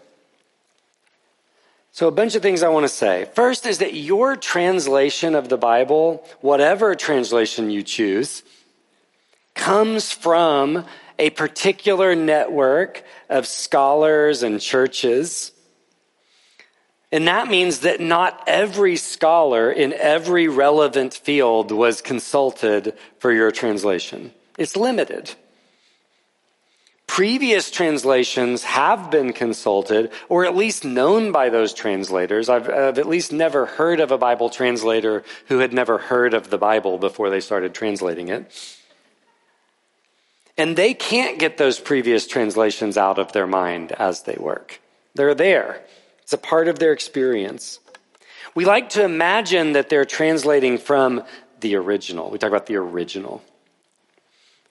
So a bunch of things I want to say. First is that your translation of the Bible, whatever translation you choose, comes from a particular network of scholars and churches and that means that not every scholar in every relevant field was consulted for your translation. It's limited. Previous translations have been consulted, or at least known by those translators. I've, I've, at least never heard of a Bible translator who had never heard of the Bible before they started translating it. And they can't get those previous translations out of their mind as they work. They're there. It's a part of their experience. We like to imagine that they're translating from the original. We talk about the original.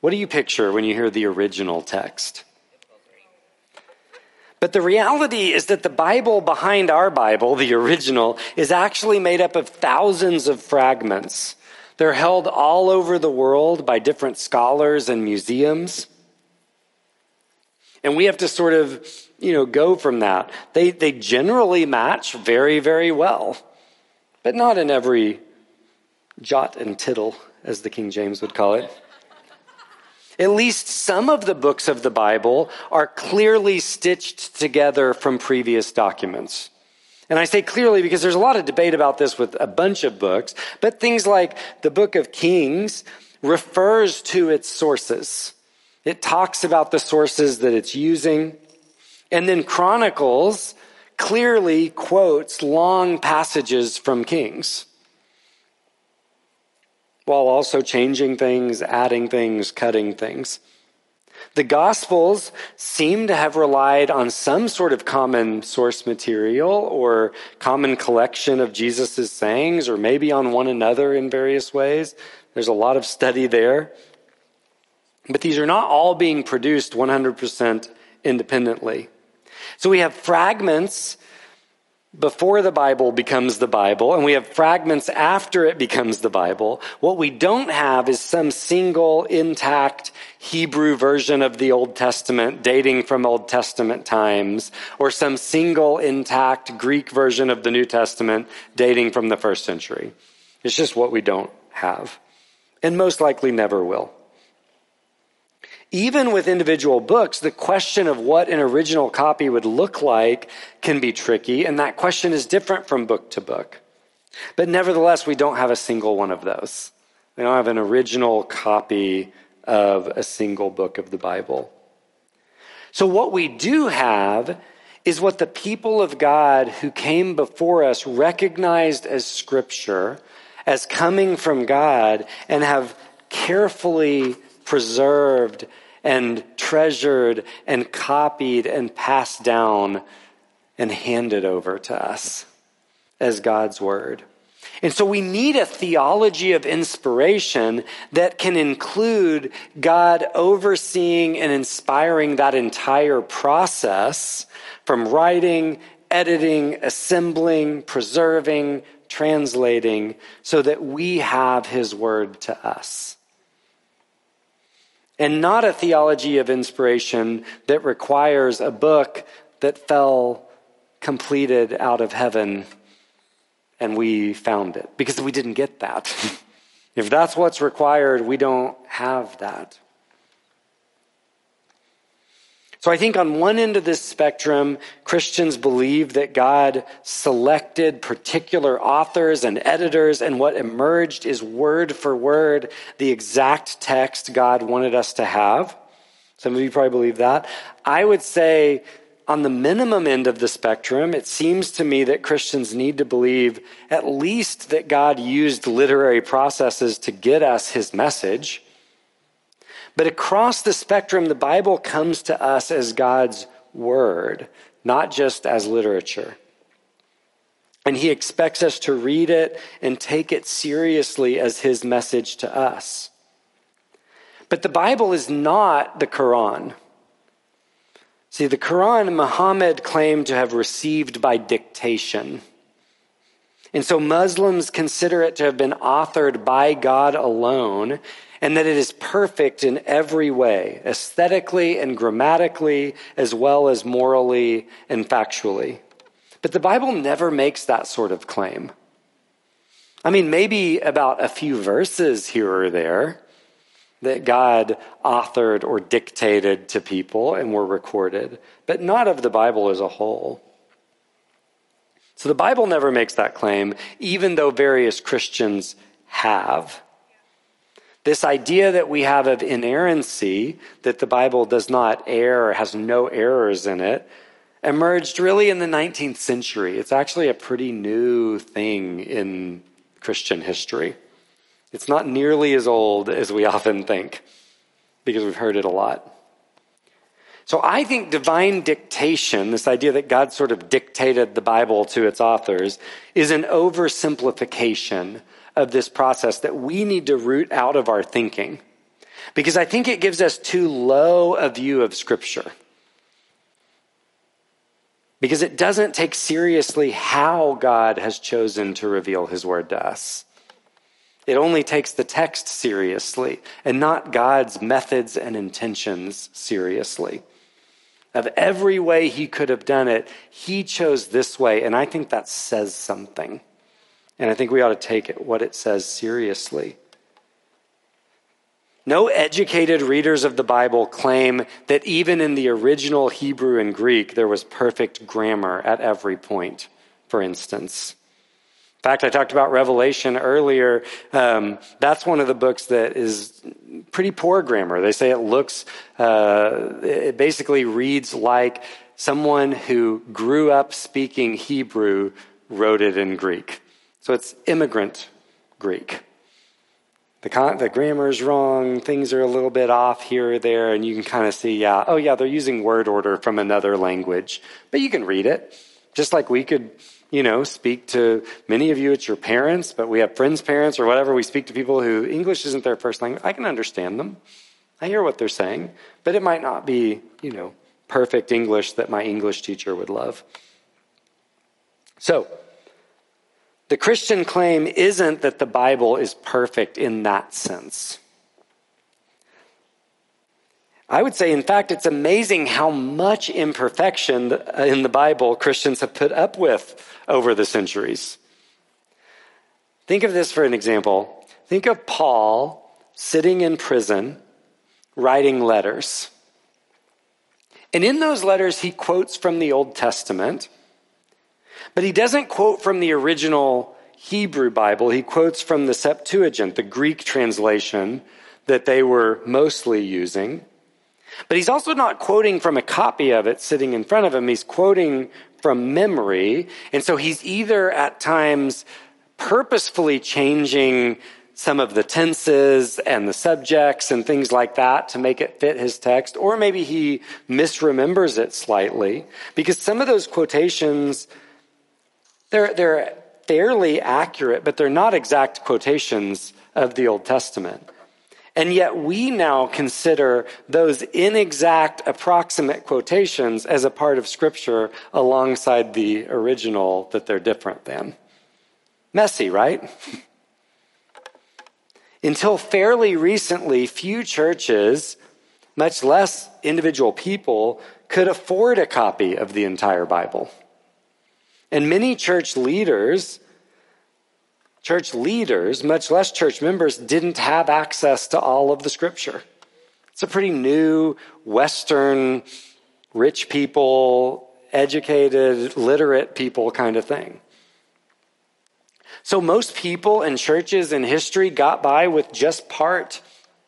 What do you picture when you hear the original text? But the reality is that the Bible behind our Bible, the original, is actually made up of thousands of fragments. They're held all over the world by different scholars and museums. And we have to sort of you know, go from that. They, they generally match very, very well, but not in every jot and tittle, as the King James would call it. At least some of the books of the Bible are clearly stitched together from previous documents. And I say clearly because there's a lot of debate about this with a bunch of books, but things like the book of Kings refers to its sources. It talks about the sources that it's using. And then Chronicles clearly quotes long passages from Kings while also changing things, adding things, cutting things. The Gospels seem to have relied on some sort of common source material or common collection of Jesus' sayings, or maybe on one another in various ways. There's a lot of study there. But these are not all being produced 100% independently. So we have fragments before the Bible becomes the Bible, and we have fragments after it becomes the Bible. What we don't have is some single intact Hebrew version of the Old Testament dating from Old Testament times, or some single intact Greek version of the New Testament dating from the first century. It's just what we don't have, and most likely never will. Even with individual books, the question of what an original copy would look like can be tricky, and that question is different from book to book. But nevertheless, we don't have a single one of those. We don't have an original copy of a single book of the Bible. So, what we do have is what the people of God who came before us recognized as Scripture, as coming from God, and have carefully preserved and treasured and copied and passed down and handed over to us as God's Word. And so we need a theology of inspiration that can include God overseeing and inspiring that entire process from writing, editing, assembling, preserving, translating, so that we have His Word to us and not a theology of inspiration that requires a book that fell completed out of heaven and we found it because we didn't get that. *laughs* if that's what's required, we don't have that. So I think on one end of this spectrum, Christians believe that God selected particular authors and editors, and what emerged is word for word the exact text God wanted us to have. Some of you probably believe that. I would say on the minimum end of the spectrum, it seems to me that Christians need to believe at least that God used literary processes to get us his message. But across the spectrum, the Bible comes to us as God's word, not just as literature. And he expects us to read it and take it seriously as his message to us. But the Bible is not the Quran. See, the Quran, Muhammad claimed to have received by dictation. And so Muslims consider it to have been authored by God alone and that it is perfect in every way, aesthetically and grammatically, as well as morally and factually. But the Bible never makes that sort of claim. I mean, maybe about a few verses here or there that God authored or dictated to people and were recorded, but not of the Bible as a whole. So the Bible never makes that claim, even though various Christians have. This idea that we have of inerrancy, that the Bible does not err, has no errors in it, emerged really in the 19th century. It's actually a pretty new thing in Christian history. It's not nearly as old as we often think because we've heard it a lot. So I think divine dictation, this idea that God sort of dictated the Bible to its authors, is an oversimplification of this process that we need to root out of our thinking because I think it gives us too low a view of Scripture. Because it doesn't take seriously how God has chosen to reveal His Word to us. It only takes the text seriously and not God's methods and intentions seriously. Of every way He could have done it, He chose this way, and I think that says something. And I think we ought to take what it says seriously. No educated readers of the Bible claim that even in the original Hebrew and Greek, there was perfect grammar at every point, for instance. In fact, I talked about Revelation earlier. Um, that's one of the books that is pretty poor grammar. They say it looks, uh, it basically reads like someone who grew up speaking Hebrew wrote it in Greek. So it's immigrant Greek. The, con- the grammar is wrong, things are a little bit off here or there, and you can kind of see, yeah, oh yeah, they're using word order from another language. But you can read it, just like we could, you know, speak to many of you, it's your parents, but we have friends' parents or whatever. We speak to people who English isn't their first language. I can understand them. I hear what they're saying, but it might not be, you know, perfect English that my English teacher would love. So, the Christian claim isn't that the Bible is perfect in that sense. I would say, in fact, it's amazing how much imperfection uh, in the Bible Christians have put up with over the centuries. Think of this for an example. Think of Paul sitting in prison writing letters. And in those letters, he quotes from the Old Testament but he doesn't quote from the original Hebrew Bible. He quotes from the Septuagint, the Greek translation that they were mostly using. But he's also not quoting from a copy of it sitting in front of him. He's quoting from memory. And so he's either at times purposefully changing some of the tenses and the subjects and things like that to make it fit his text, or maybe he misremembers it slightly because some of those quotations they're, they're fairly accurate, but they're not exact quotations of the Old Testament. And yet we now consider those inexact, approximate quotations as a part of Scripture alongside the original that they're different than. Messy, right? *laughs* Until fairly recently, few churches, much less individual people, could afford a copy of the entire Bible. And many church leaders, church leaders, much less church members, didn't have access to all of the scripture. It's a pretty new Western, rich people, educated, literate people kind of thing. So most people and churches in history got by with just part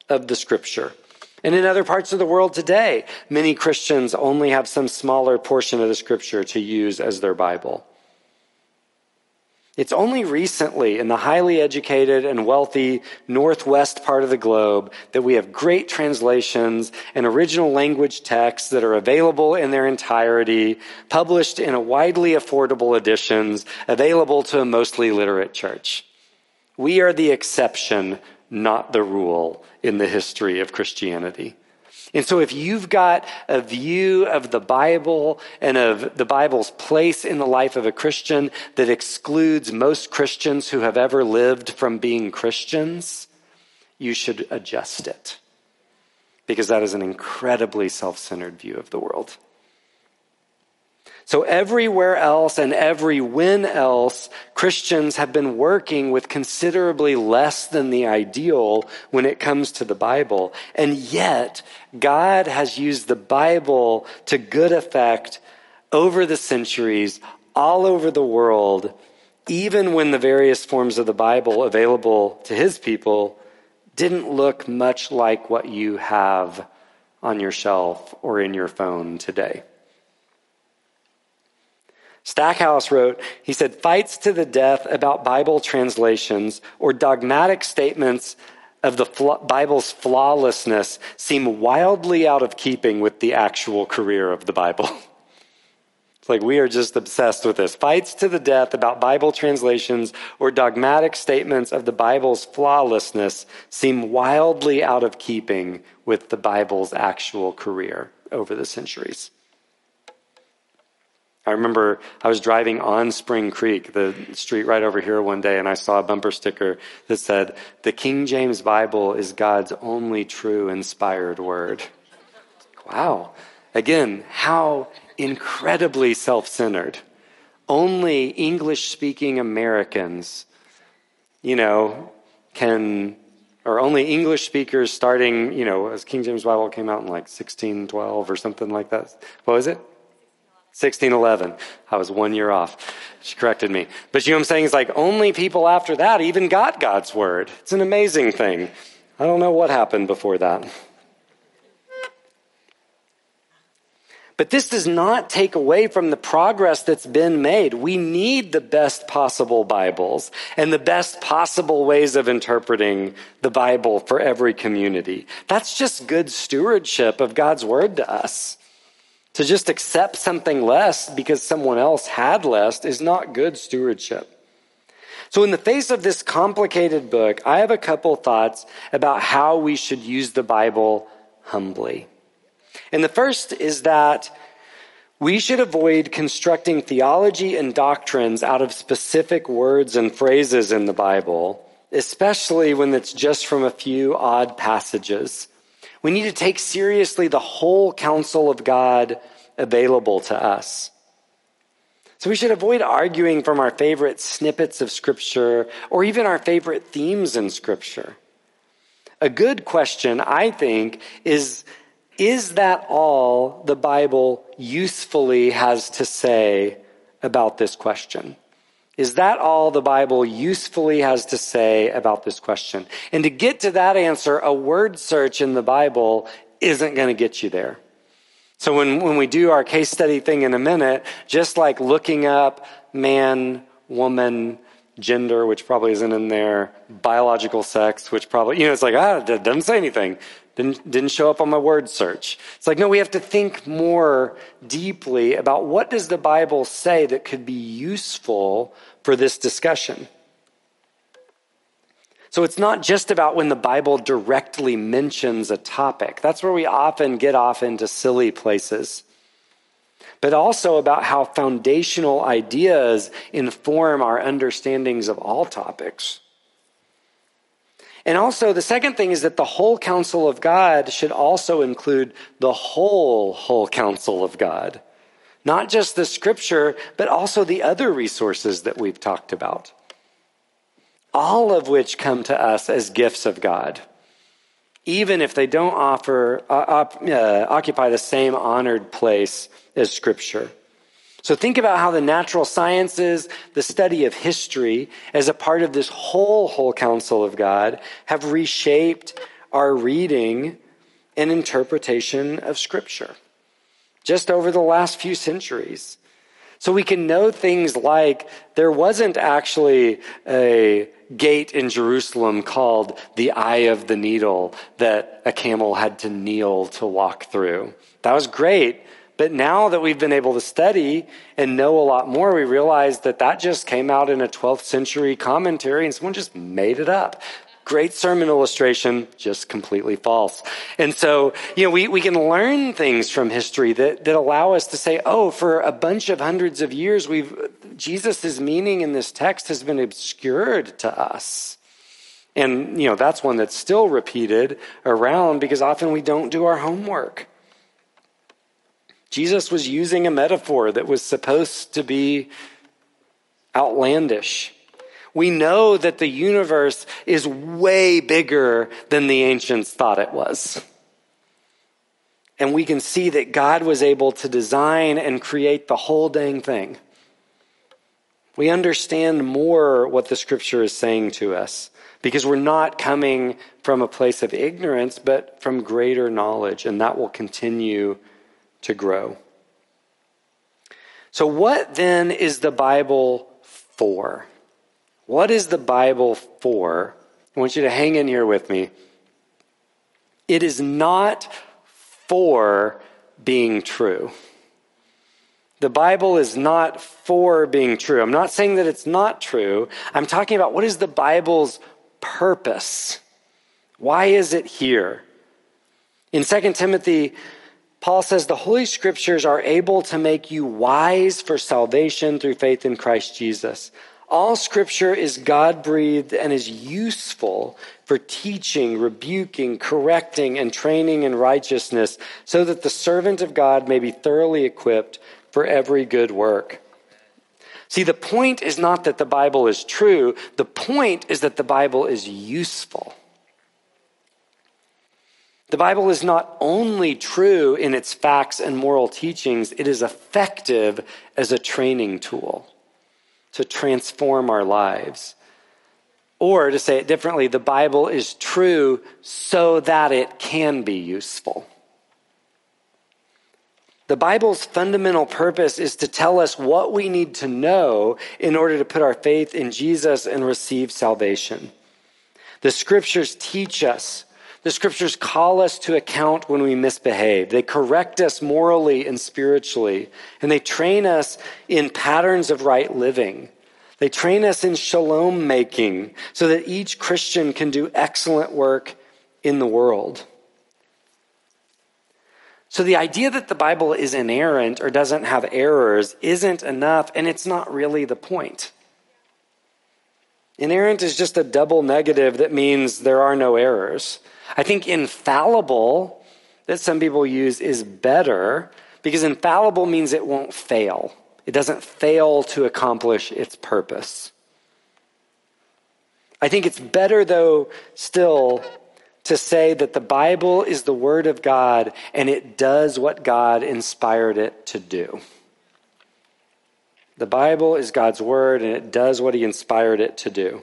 of the scripture. And in other parts of the world today, many Christians only have some smaller portion of the scripture to use as their Bible. It's only recently in the highly educated and wealthy northwest part of the globe that we have great translations and original language texts that are available in their entirety, published in a widely affordable editions, available to a mostly literate church. We are the exception, not the rule in the history of Christianity. And so, if you've got a view of the Bible and of the Bible's place in the life of a Christian that excludes most Christians who have ever lived from being Christians, you should adjust it. Because that is an incredibly self centered view of the world. So everywhere else and every when else, Christians have been working with considerably less than the ideal when it comes to the Bible. And yet, God has used the Bible to good effect over the centuries, all over the world, even when the various forms of the Bible available to his people didn't look much like what you have on your shelf or in your phone today. Stackhouse wrote, he said, fights to the death about Bible translations or dogmatic statements of the Bible's flawlessness seem wildly out of keeping with the actual career of the Bible. *laughs* It's like we are just obsessed with this. Fights to the death about Bible translations or dogmatic statements of the Bible's flawlessness seem wildly out of keeping with the Bible's actual career over the centuries. I remember I was driving on Spring Creek, the street right over here one day, and I saw a bumper sticker that said, The King James Bible is God's only true inspired word. Wow. Again, how incredibly self centered. Only English speaking Americans, you know, can or only English speakers starting, you know, as King James Bible came out in like 1612 or something like that. What was it? 1611. I was one year off. She corrected me. But you know what I'm saying? It's like only people after that even got God's word. It's an amazing thing. I don't know what happened before that. But this does not take away from the progress that's been made. We need the best possible Bibles and the best possible ways of interpreting the Bible for every community. That's just good stewardship of God's Word to us. To just accept something less because someone else had less is not good stewardship. So, in the face of this complicated book, I have a couple thoughts about how we should use the Bible humbly. And the first is that we should avoid constructing theology and doctrines out of specific words and phrases in the Bible, especially when it's just from a few odd passages. We need to take seriously the whole counsel of God available to us. So we should avoid arguing from our favorite snippets of Scripture or even our favorite themes in Scripture. A good question, I think, is is that all the Bible usefully has to say about this question? Is that all the Bible usefully has to say about this question? And to get to that answer, a word search in the Bible isn't going to get you there. So when, when we do our case study thing in a minute, just like looking up man, woman, gender, which probably isn't in there, biological sex, which probably, you know, it's like, ah, it doesn't say anything. Didn't, didn't show up on my word search. It's like, no, we have to think more deeply about what does the Bible say that could be useful for this discussion. So it's not just about when the Bible directly mentions a topic. That's where we often get off into silly places. But also about how foundational ideas inform our understandings of all topics. And also, the second thing is that the whole counsel of God should also include the whole, whole counsel of God. Not just the scripture, but also the other resources that we've talked about. All of which come to us as gifts of God, even if they don't offer, uh, uh, occupy the same honored place as scripture. So think about how the natural sciences, the study of history, as a part of this whole, whole counsel of God, have reshaped our reading and interpretation of Scripture just over the last few centuries. So we can know things like there wasn't actually a gate in Jerusalem called the Eye of the Needle that a camel had to kneel to walk through. That was great but now that we've been able to study and know a lot more, we realize that that just came out in a 12th century commentary and someone just made it up. Great sermon illustration, just completely false. And so, you know, we, we can learn things from history that, that allow us to say, oh, for a bunch of hundreds of years, we've, Jesus' meaning in this text has been obscured to us. And, you know, that's one that's still repeated around because often we don't do our homework. Jesus was using a metaphor that was supposed to be outlandish. We know that the universe is way bigger than the ancients thought it was. And we can see that God was able to design and create the whole dang thing. We understand more what the scripture is saying to us because we're not coming from a place of ignorance, but from greater knowledge, and that will continue to grow. So, what then is the Bible for? What is the Bible for? I want you to hang in here with me. It is not for being true. The Bible is not for being true. I'm not saying that it's not true. I'm talking about what is the Bible's purpose? Why is it here? In 2 Timothy Paul says the Holy Scriptures are able to make you wise for salvation through faith in Christ Jesus. All Scripture is God breathed and is useful for teaching, rebuking, correcting, and training in righteousness, so that the servant of God may be thoroughly equipped for every good work. See, the point is not that the Bible is true, the point is that the Bible is useful. The Bible is not only true in its facts and moral teachings, it is effective as a training tool to transform our lives. Or to say it differently, the Bible is true so that it can be useful. The Bible's fundamental purpose is to tell us what we need to know in order to put our faith in Jesus and receive salvation. The scriptures teach us. The scriptures call us to account when we misbehave. They correct us morally and spiritually, and they train us in patterns of right living. They train us in shalom making so that each Christian can do excellent work in the world. So the idea that the Bible is inerrant or doesn't have errors isn't enough, and it's not really the point. Inerrant is just a double negative that means there are no errors. I think infallible, that some people use, is better because infallible means it won't fail. It doesn't fail to accomplish its purpose. I think it's better, though, still to say that the Bible is the Word of God and it does what God inspired it to do. The Bible is God's Word and it does what He inspired it to do.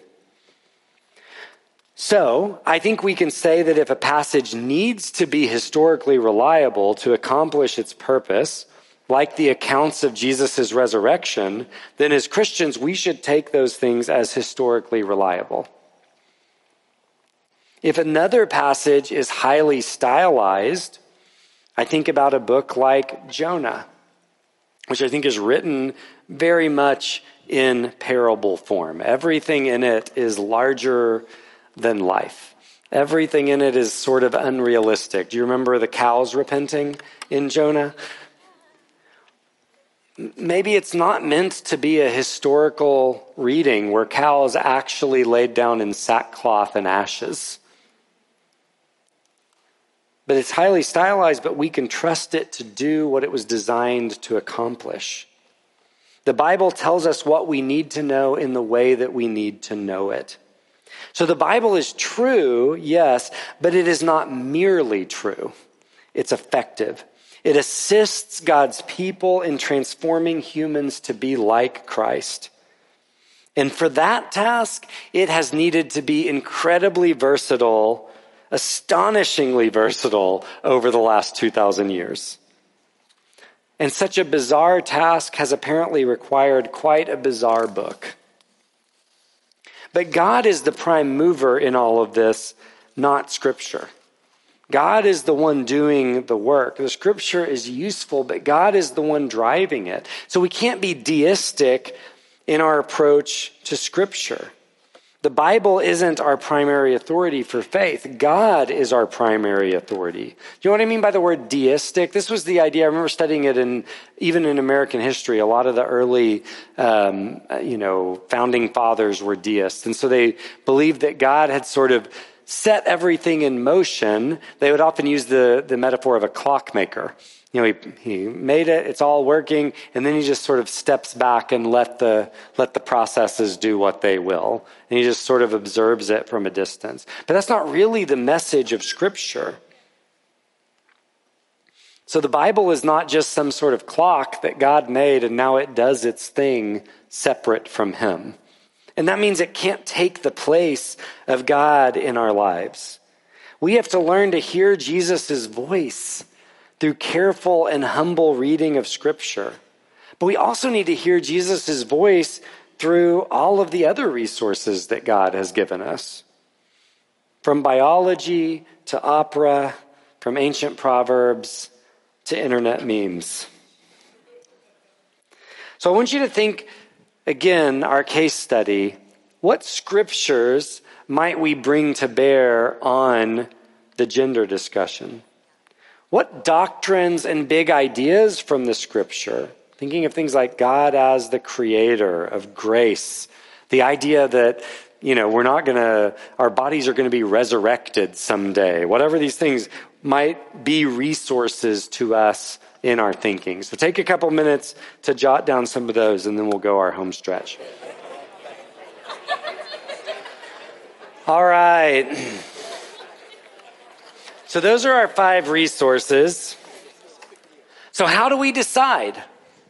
So, I think we can say that if a passage needs to be historically reliable to accomplish its purpose, like the accounts of Jesus' resurrection, then as Christians, we should take those things as historically reliable. If another passage is highly stylized, I think about a book like Jonah, which I think is written very much in parable form. Everything in it is larger than life. Everything in it is sort of unrealistic. Do you remember the cows repenting in Jonah? Maybe it's not meant to be a historical reading where cows actually laid down in sackcloth and ashes. But it's highly stylized, but we can trust it to do what it was designed to accomplish. The Bible tells us what we need to know in the way that we need to know it. So the Bible is true, yes, but it is not merely true. It's effective. It assists God's people in transforming humans to be like Christ. And for that task, it has needed to be incredibly versatile astonishingly versatile over the last 2,000 years. And such a bizarre task has apparently required quite a bizarre book. But God is the prime mover in all of this, not Scripture. God is the one doing the work. The Scripture is useful, but God is the one driving it. So we can't be deistic in our approach to Scripture. The Bible isn't our primary authority for faith. God is our primary authority. Do you know what I mean by the word deistic? This was the idea. I remember studying it in even in American history. A lot of the early, um, you know, founding fathers were deists, and so they believed that God had sort of set everything in motion. They would often use the the metaphor of a clockmaker you know, he, he made it, it's all working, and then he just sort of steps back and let the, let the processes do what they will. And he just sort of observes it from a distance. But that's not really the message of Scripture. So the Bible is not just some sort of clock that God made and now it does its thing separate from Him. And that means it can't take the place of God in our lives. We have to learn to hear Jesus' voice through careful and humble reading of Scripture. But we also need to hear Jesus' voice through all of the other resources that God has given us. From biology to opera, from ancient proverbs to internet memes. So I want you to think again, our case study. What scriptures might we bring to bear on the gender discussion? What doctrines and big ideas from the scripture, thinking of things like God as the creator of grace, the idea that you know, we're not going to, our bodies are going to be resurrected someday. Whatever these things might be resources to us in our thinking. So take a couple minutes to jot down some of those and then we'll go our home stretch. *laughs* All right. *clears throat* So, those are our five resources. So, how do we decide?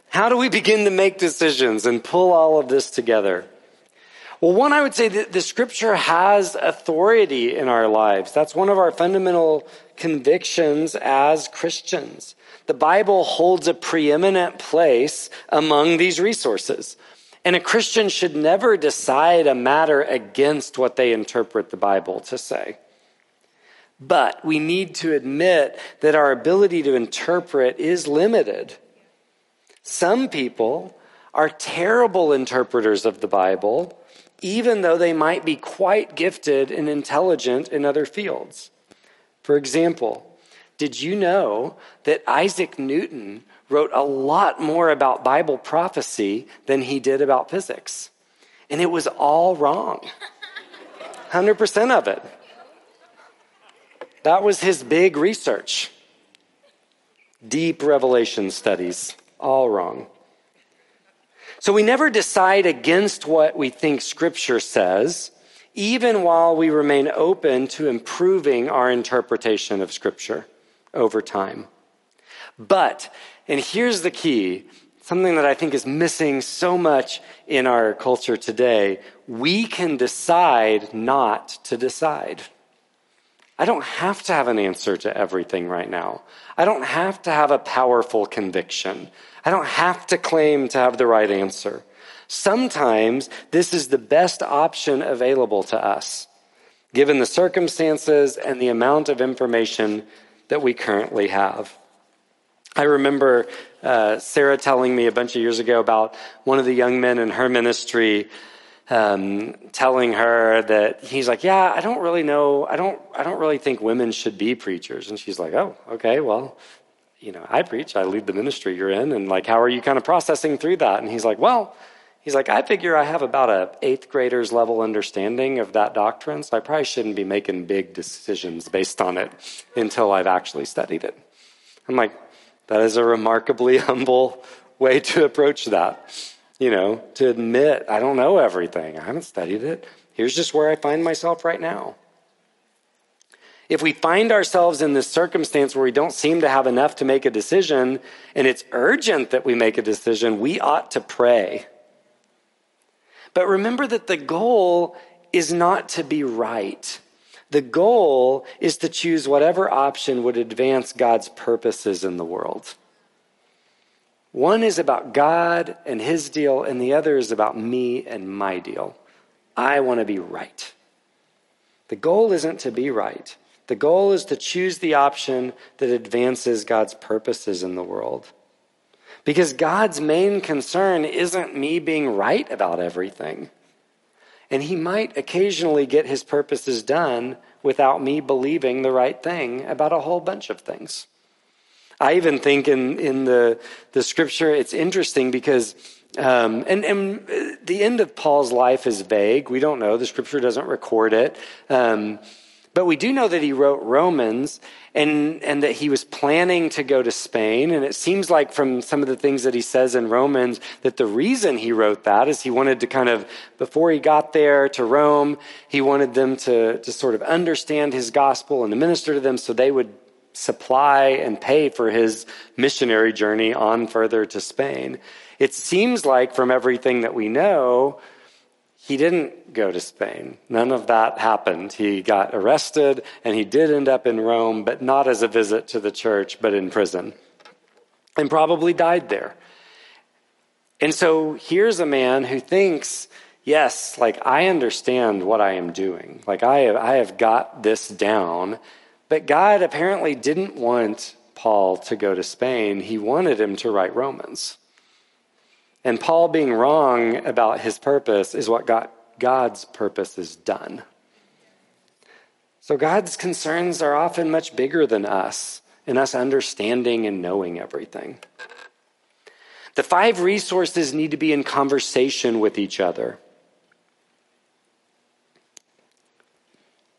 How do we begin to make decisions and pull all of this together? Well, one, I would say that the scripture has authority in our lives. That's one of our fundamental convictions as Christians. The Bible holds a preeminent place among these resources. And a Christian should never decide a matter against what they interpret the Bible to say. But we need to admit that our ability to interpret is limited. Some people are terrible interpreters of the Bible, even though they might be quite gifted and intelligent in other fields. For example, did you know that Isaac Newton wrote a lot more about Bible prophecy than he did about physics? And it was all wrong. *laughs* 100% of it. That was his big research. Deep revelation studies, all wrong. So we never decide against what we think Scripture says, even while we remain open to improving our interpretation of Scripture over time. But, and here's the key something that I think is missing so much in our culture today we can decide not to decide. I don't have to have an answer to everything right now. I don't have to have a powerful conviction. I don't have to claim to have the right answer. Sometimes this is the best option available to us, given the circumstances and the amount of information that we currently have. I remember uh, Sarah telling me a bunch of years ago about one of the young men in her ministry um, telling her that he's like, yeah, I don't really know, I don't, I don't really think women should be preachers. And she's like, oh, okay, well, you know, I preach, I lead the ministry you're in, and like, how are you kind of processing through that? And he's like, well, he's like, I figure I have about a eighth grader's level understanding of that doctrine, so I probably shouldn't be making big decisions based on it until I've actually studied it. I'm like, that is a remarkably *laughs* humble way to approach that you know, to admit I don't know everything. I haven't studied it. Here's just where I find myself right now. If we find ourselves in this circumstance where we don't seem to have enough to make a decision, and it's urgent that we make a decision, we ought to pray. But remember that the goal is not to be right. The goal is to choose whatever option would advance God's purposes in the world. One is about God and his deal, and the other is about me and my deal. I want to be right. The goal isn't to be right. The goal is to choose the option that advances God's purposes in the world. Because God's main concern isn't me being right about everything. And He might occasionally get His purposes done without me believing the right thing about a whole bunch of things. I even think in, in the, the scripture, it's interesting because, um, and, and the end of Paul's life is vague. We don't know. The scripture doesn't record it. Um, but we do know that he wrote Romans and, and that he was planning to go to Spain. And it seems like from some of the things that he says in Romans that the reason he wrote that is he wanted to kind of, before he got there to Rome, he wanted them to, to sort of understand his gospel and to minister to them so they would supply and pay for his missionary journey on further to Spain. It seems like, from everything that we know, he didn't go to Spain. None of that happened. He got arrested and he did end up in Rome, but not as a visit to the church, but in prison. And probably died there. And so here's a man who thinks, yes, like I understand what I am doing. Like I have, I have got this down but God apparently didn't want Paul to go to Spain, he wanted him to write Romans. And Paul being wrong about his purpose is what got God's purpose is done. So God's concerns are often much bigger than us and us understanding and knowing everything. The five resources need to be in conversation with each other.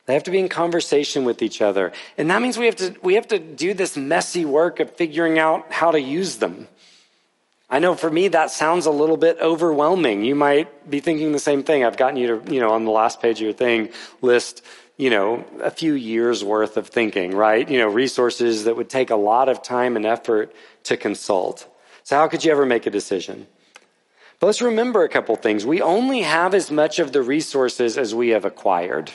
They have to be in conversation with each other. And that means we have to, we have to do this messy work of figuring out how to use them. I know for me that sounds a little bit overwhelming. You might be thinking the same thing. I've gotten you to, you know, on the last page of your thing, list you know, a few years worth of thinking, right? You know, resources that would take a lot of time and effort to consult. So, how could you ever make a decision? But let's remember a couple things. We only have as much of the resources as we have acquired.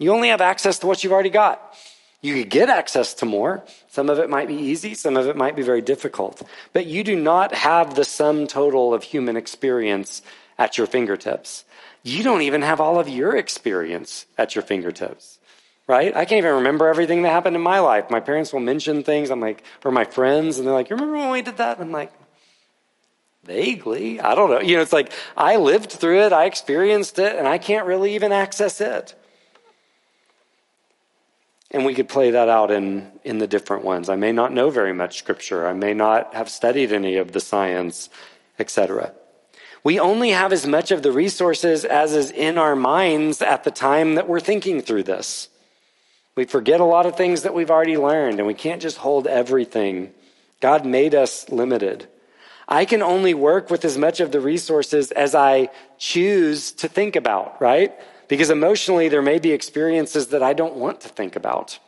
You only have access to what you've already got. You could get access to more. Some of it might be easy, some of it might be very difficult. But you do not have the sum total of human experience at your fingertips. You don't even have all of your experience at your fingertips, right? I can't even remember everything that happened in my life. My parents will mention things, I'm like, or my friends, and they're like, you remember when we did that? And I'm like, vaguely. I don't know. You know, it's like I lived through it, I experienced it, and I can't really even access it. And we could play that out in, in the different ones. I may not know very much scripture. I may not have studied any of the science, etc. We only have as much of the resources as is in our minds at the time that we're thinking through this. We forget a lot of things that we've already learned, and we can't just hold everything. God made us limited. I can only work with as much of the resources as I choose to think about, right? Because emotionally, there may be experiences that I don't want to think about.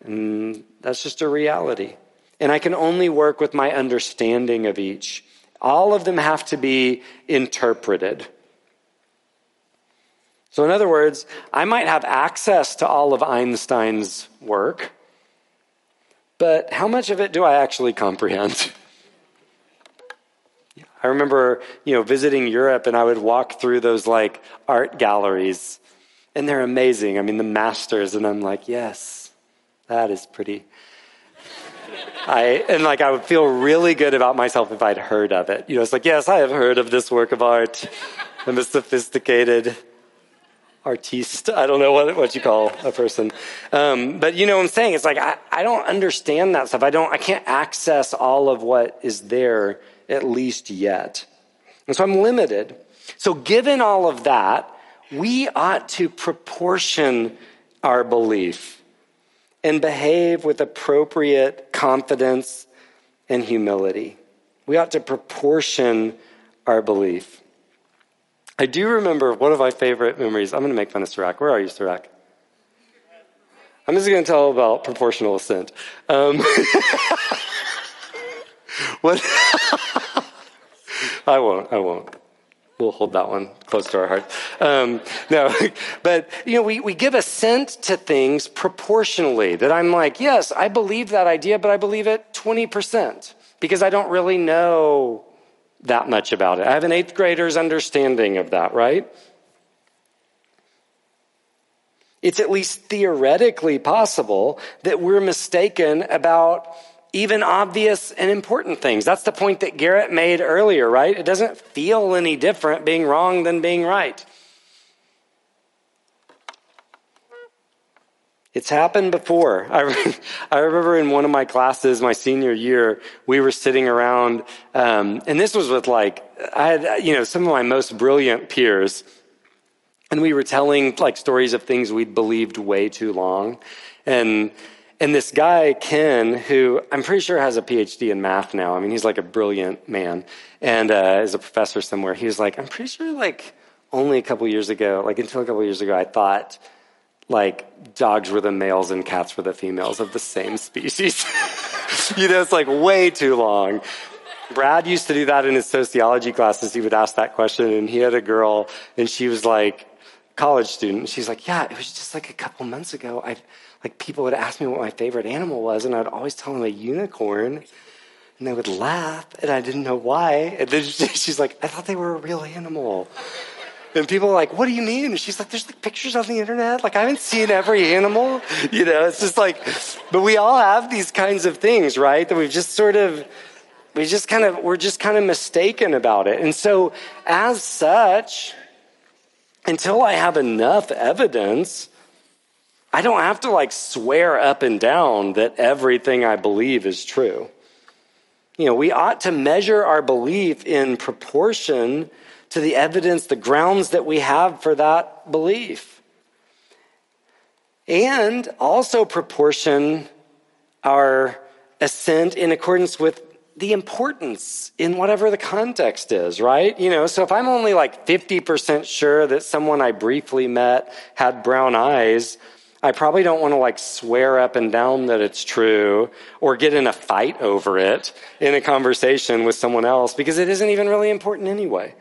And that's just a reality. And I can only work with my understanding of each. All of them have to be interpreted. So, in other words, I might have access to all of Einstein's work, but how much of it do I actually comprehend? *laughs* I remember, you know, visiting Europe and I would walk through those like art galleries and they're amazing. I mean, the masters, and I'm like, yes, that is pretty. I, and like, I would feel really good about myself if I'd heard of it. You know, it's like, yes, I have heard of this work of art. I'm a sophisticated artiste. I don't know what, what you call a person. Um, but you know what I'm saying? It's like, I, I don't understand that stuff. I don't, I can't access all of what is there at least yet. And so I'm limited. So, given all of that, we ought to proportion our belief and behave with appropriate confidence and humility. We ought to proportion our belief. I do remember one of my favorite memories. I'm going to make fun of Sirach. Where are you, Sirach? I'm just going to tell about proportional ascent. Um, *laughs* what? *laughs* I won't. I won't. We'll hold that one close to our heart. Um, no, *laughs* but you know, we, we give assent to things proportionally. That I'm like, yes, I believe that idea, but I believe it 20% because I don't really know that much about it. I have an eighth grader's understanding of that, right? It's at least theoretically possible that we're mistaken about even obvious and important things. That's the point that Garrett made earlier, right? It doesn't feel any different being wrong than being right. It's happened before. *laughs* I, I remember in one of my classes, my senior year, we were sitting around, um, and this was with like, I had, you know, some of my most brilliant peers, and we were telling like stories of things we'd believed way too long. And and this guy, Ken, who I'm pretty sure has a PhD in math now. I mean, he's like a brilliant man and uh, is a professor somewhere. He was like, I'm pretty sure like only a couple years ago, like until a couple years ago, I thought like dogs were the males and cats were the females of the same species. *laughs* you know, it's like way too long. Brad used to do that in his sociology classes. He would ask that question, and he had a girl, and she was like, college student. She's like, yeah, it was just like a couple months ago. I like people would ask me what my favorite animal was, and I'd always tell them a unicorn, and they would laugh, and I didn't know why. And then *laughs* she's like, I thought they were a real animal. And people are like, what do you mean? And she's like, there's like pictures on the internet. Like, I haven't seen every animal. *laughs* You know, it's just like, but we all have these kinds of things, right? That we've just sort of, we just kind of, we're just kind of mistaken about it. And so, as such, until I have enough evidence, I don't have to like swear up and down that everything I believe is true. You know, we ought to measure our belief in proportion to the evidence, the grounds that we have for that belief. And also proportion our assent in accordance with the importance in whatever the context is, right? You know, so if I'm only like 50% sure that someone I briefly met had brown eyes, I probably don't want to like swear up and down that it's true or get in a fight over it in a conversation with someone else because it isn't even really important anyway.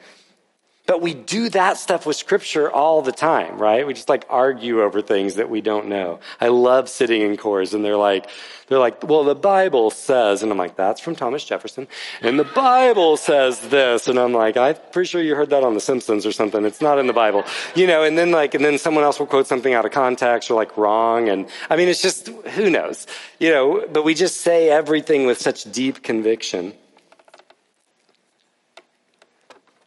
But we do that stuff with scripture all the time, right? We just like argue over things that we don't know. I love sitting in cores and they're like, they're like, well, the Bible says, and I'm like, that's from Thomas Jefferson. And the Bible says this. And I'm like, I'm pretty sure you heard that on The Simpsons or something. It's not in the Bible, you know, and then like, and then someone else will quote something out of context or like wrong. And I mean, it's just, who knows, you know, but we just say everything with such deep conviction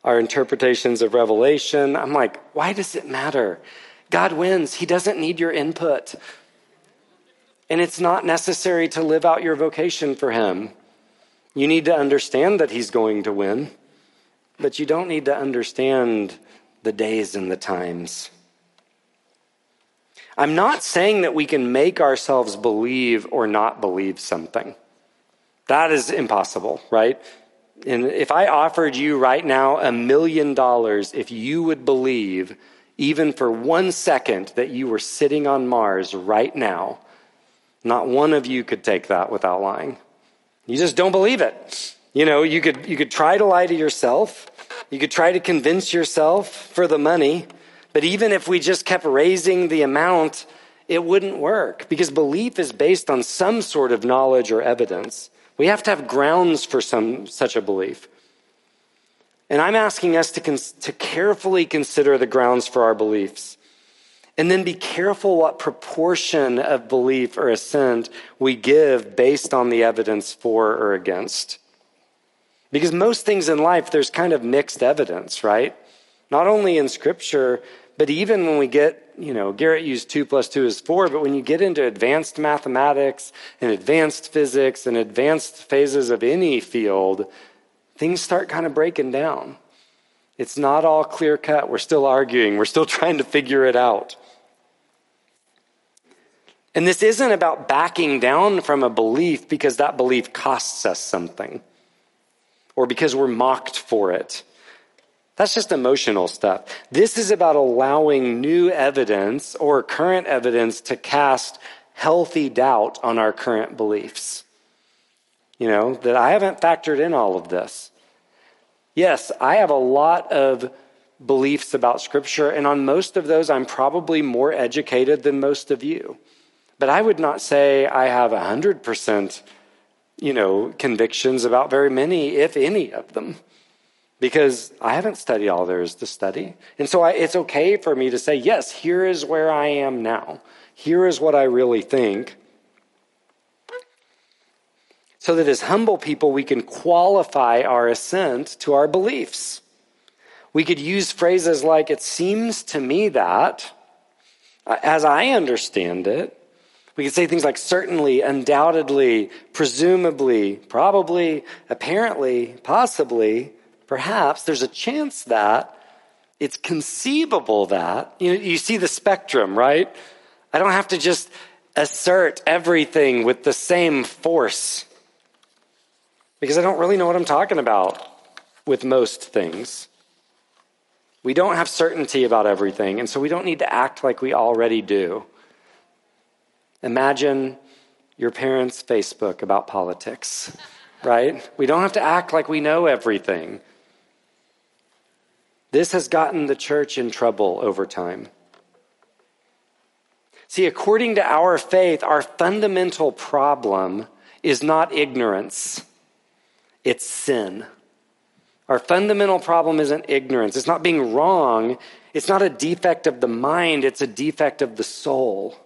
our interpretations of Revelation. I'm like, why does it matter? God wins. He doesn't need your input. And it's not necessary to live out your vocation for Him. You need to understand that He's going to win, but you don't need to understand the days and the times. I'm not saying that we can make ourselves believe or not believe something. That is impossible, right? And if I offered you right now a million dollars, if you would believe, even for one second, that you were sitting on Mars right now, not one of you could take that without lying. You just don't believe it. You know, you could, you could try to lie to yourself. You could try to convince yourself for the money. But even if we just kept raising the amount, it wouldn't work because belief is based on some sort of knowledge or evidence. We have to have grounds for some such a belief. And I'm asking us to, cons- to carefully consider the grounds for our beliefs. And then be careful what proportion of belief or assent we give based on the evidence for or against. Because most things in life, there's kind of mixed evidence, right? Not only in scripture, but even when we get, you know, Garrett used two plus two is four, but when you get into advanced mathematics and advanced physics and advanced phases of any field, things start kind of breaking down. It's not all clear cut. We're still arguing, we're still *laughs* trying to figure it out. And this isn't about backing down from a belief because that belief costs us something or because we're mocked for it. That's just emotional stuff. This is about allowing new evidence or current evidence to cast healthy doubt on our current beliefs. You know, that I haven't factored in all of this. Yes, I have a lot of beliefs about Scripture, and on most of those, I'm probably more educated than most of you. But I would not say I have 100%, you know, convictions about very many, if any of them because I haven't studied all there is to study. And so I, it's okay for me to say, yes, here is where I am now. Here is what I really think. So that as humble people, we can qualify our assent to our beliefs. We could use phrases like, it seems to me that, uh, as I understand it. We could say things like certainly, undoubtedly, presumably, probably, apparently, possibly perhaps there's a chance that it's conceivable that, you, you see the spectrum, right? I don't have to just assert everything with the same force because I don't really know what I'm talking about with most things. We don't have certainty about everything, and so we don't need to act like we already do. Imagine your parents' Facebook about politics, right? We don't have to act like we know everything. This has gotten the church in trouble over time. See, according to our faith, our fundamental problem is not ignorance, it's sin. Our fundamental problem isn't ignorance. It's not being wrong. It's not a defect of the mind, it's a defect of the soul.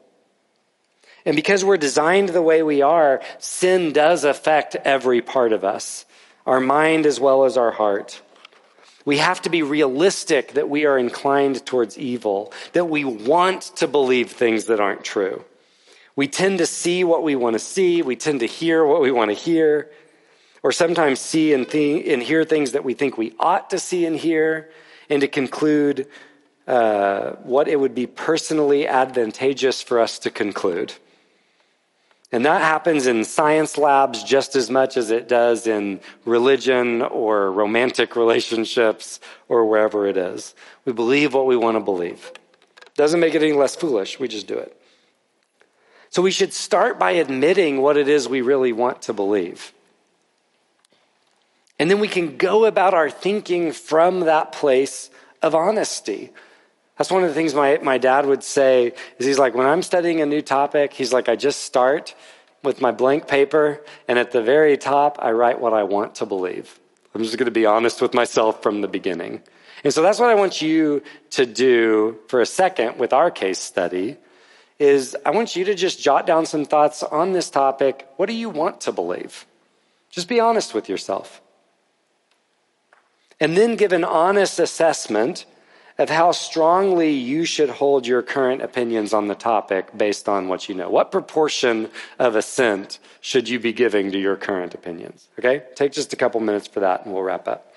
And because we're designed the way we are, sin does affect every part of us, our mind as well as our heart. We have to be realistic that we are inclined towards evil, that we want to believe things that aren't true. We tend to see what we want to see, we tend to hear what we want to hear, or sometimes see and, and hear things that we think we ought to see and hear, and to conclude uh, what it would be personally advantageous for us to conclude. And that happens in science labs just as much as it does in religion or romantic relationships or wherever it is. We believe what we want to believe. Doesn't make it any less foolish, we just do it. So we should start by admitting what it is we really want to believe. And then we can go about our thinking from that place of honesty. That's one of the things my, my dad would say is he's like, when I'm studying a new topic, he's like, I just start with my blank paper, and at the very top, I write what I want to believe. I'm just going to be honest with myself from the beginning. And so that's what I want you to do for a second with our case study is I want you to just jot down some thoughts on this topic. What do you want to believe? Just be honest with yourself. And then give an honest assessment of how strongly you should hold your current opinions on the topic based on what you know. What proportion of assent should you be giving to your current opinions? Okay? Take just a couple minutes for that and we'll wrap up.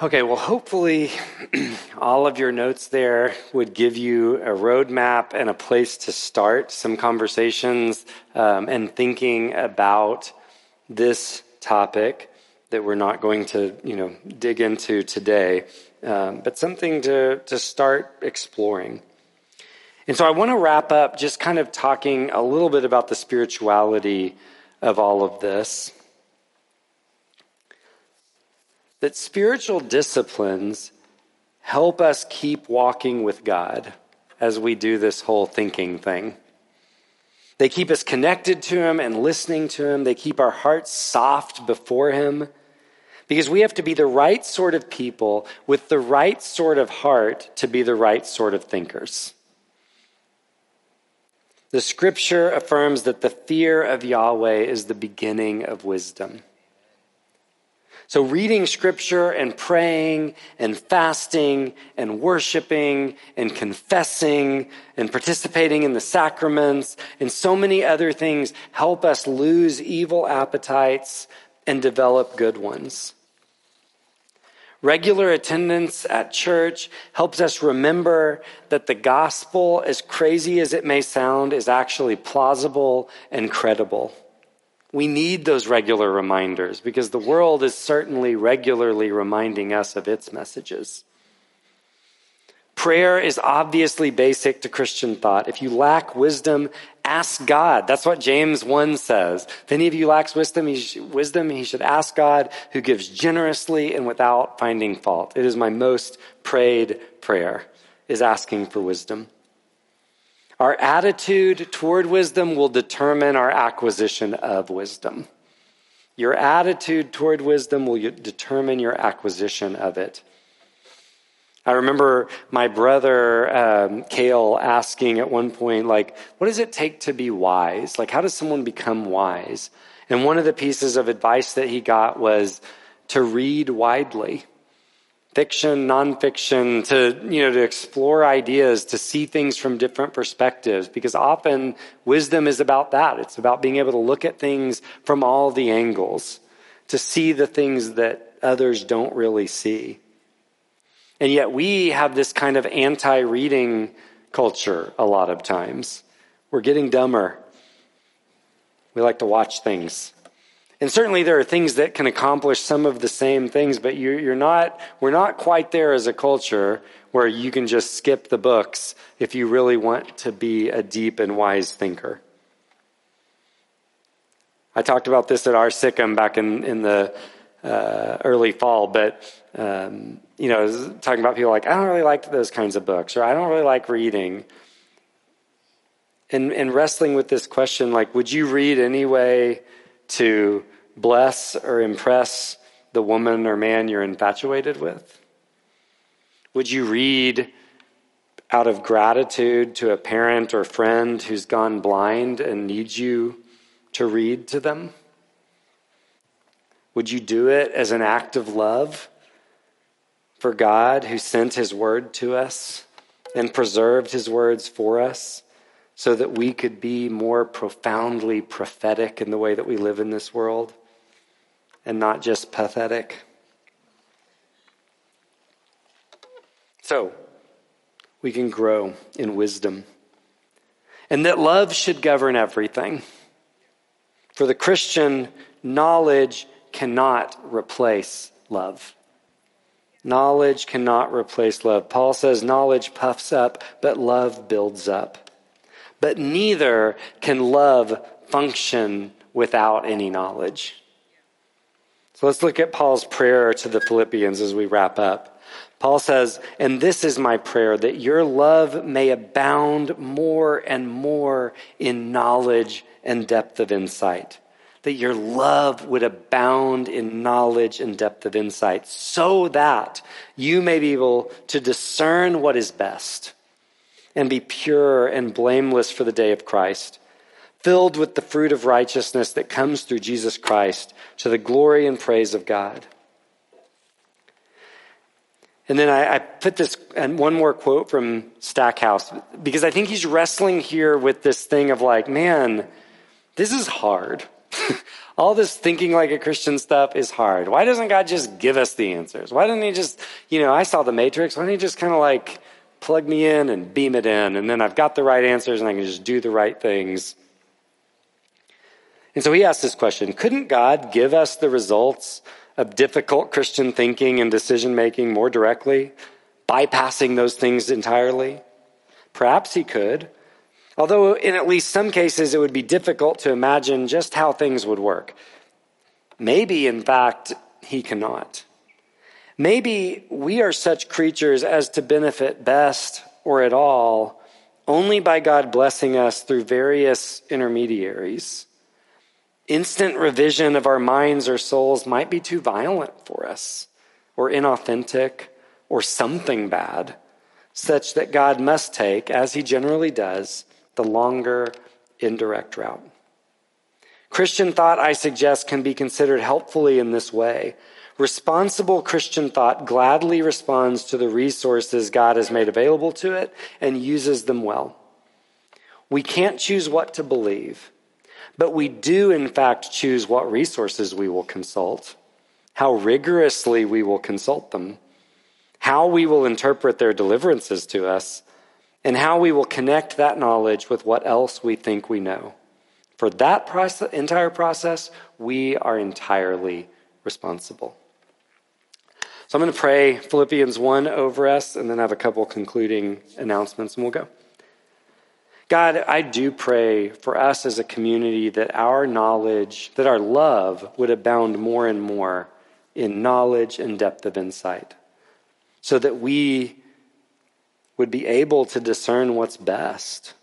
Okay, well, hopefully, *clears throat* all of your notes there would give you a roadmap and a place to start some conversations um, and thinking about this topic that we're not going to, you know, dig into today, um, but something to, to start exploring. And so I want to wrap up just kind of talking a little bit about the spirituality of all of this that spiritual disciplines help us keep walking with God as we do this whole thinking thing. They keep us connected to Him and listening to Him. They keep our hearts soft before Him. Because we have to be the right sort of people with the right sort of heart to be the right sort of thinkers. The scripture affirms that the fear of Yahweh is the beginning of wisdom. So, reading scripture and praying and fasting and worshiping and confessing and participating in the sacraments and so many other things help us lose evil appetites and develop good ones. Regular attendance at church helps us remember that the gospel, as crazy as it may sound, is actually plausible and credible. We need those regular reminders because the world is certainly regularly reminding us of its messages. Prayer is obviously basic to Christian thought. If you lack wisdom, ask God. That's what James 1 says. If any of you lacks wisdom, he, sh- wisdom, he should ask God who gives generously and without finding fault. It is my most prayed prayer, is asking for wisdom. Our attitude toward wisdom will determine our acquisition of wisdom. Your attitude toward wisdom will determine your acquisition of it. I remember my brother, um, Kale, asking at one point, like, what does it take to be wise? Like, how does someone become wise? And one of the pieces of advice that he got was to read widely fiction, nonfiction, to, you know, to explore ideas, to see things from different perspectives, because often wisdom is about that. It's about being able to look at things from all the angles, to see the things that others don't really see. And yet we have this kind of anti reading culture a lot of times. We're getting dumber. We like to watch things. And certainly there are things that can accomplish some of the same things, but you're not, we're not quite there as a culture where you can just skip the books if you really want to be a deep and wise thinker. I talked about this at our SICM back in, in the uh, early fall, but um, you know, talking about people like, I don't really like those kinds of books, or I don't really like reading. And, and wrestling with this question, like, would you read anyway to bless or impress the woman or man you're infatuated with? Would you read out of gratitude to a parent or friend who's gone blind and needs you to read to them? Would you do it as an act of love for God who sent his word to us and preserved his words for us? so that we could be more profoundly prophetic in the way that we live in this world and not just pathetic. So, we can grow in wisdom. and that love should govern everything. For the Christian, knowledge cannot replace love. Knowledge cannot replace love. Paul says knowledge puffs up, but love builds up. But neither can love function without any knowledge. So let's look at Paul's prayer to the Philippians as we wrap up. Paul says, And this is my prayer, that your love may abound more and more in knowledge and depth of insight. That your love would abound in knowledge and depth of insight, so that you may be able to discern what is best and be pure and blameless for the day of Christ, filled with the fruit of righteousness that comes through Jesus Christ to the glory and praise of God. And then I, I put this and one more quote from Stackhouse because I think he's wrestling here with this thing of like, man, this is hard. *laughs* All this thinking like a Christian stuff is hard. Why doesn't God just give us the answers? Why doesn't He just, you know, I saw the Matrix. Why don't He just kind of like plug me in and beam it in, and then I've got the right answers and I can just do the right things? And so he asked this question Couldn't God give us the results of difficult Christian thinking and decision making more directly, bypassing those things entirely? Perhaps he could. Although, in at least some cases, it would be difficult to imagine just how things would work. Maybe, in fact, he cannot. Maybe we are such creatures as to benefit best or at all only by God blessing us through various intermediaries. Instant revision of our minds or souls might be too violent for us, or inauthentic, or something bad, such that God must take, as he generally does, the longer, indirect route. Christian thought, I suggest, can be considered helpfully in this way. Responsible Christian thought gladly responds to the resources God has made available to it and uses them well. We can't choose what to believe, but we do, in fact, choose what resources we will consult, how rigorously we will consult them, how we will interpret their deliverances to us, and how we will connect that knowledge with what else we think we know. For that process, entire process, we are entirely responsible. So I'm going to pray Philippians 1 over us and then have a couple concluding announcements and we'll go. God, I do pray for us as a community that our knowledge, that our love would abound more and more in knowledge and depth of insight, so that we would be able to discern what's best,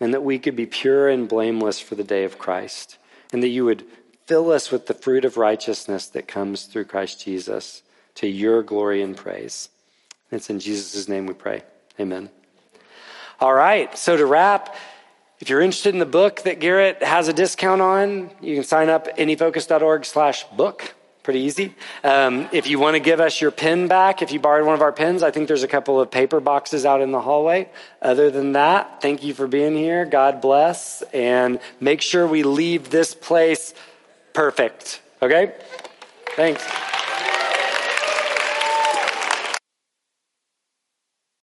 and that we could be pure and blameless for the day of Christ, and that you would fill us with the fruit of righteousness that comes through Christ Jesus to your glory and praise. It's in Jesus' name we pray. Amen. All right, so to wrap, if you're interested in the book that Garrett has a discount on, you can sign up anyfocus.org slash book. Pretty easy. Um, if you want to give us your pen back, if you borrowed one of our pens, I think there's a couple of paper boxes out in the hallway. Other than that, thank you for being here. God bless. And make sure we leave this place perfect. Okay? Thanks.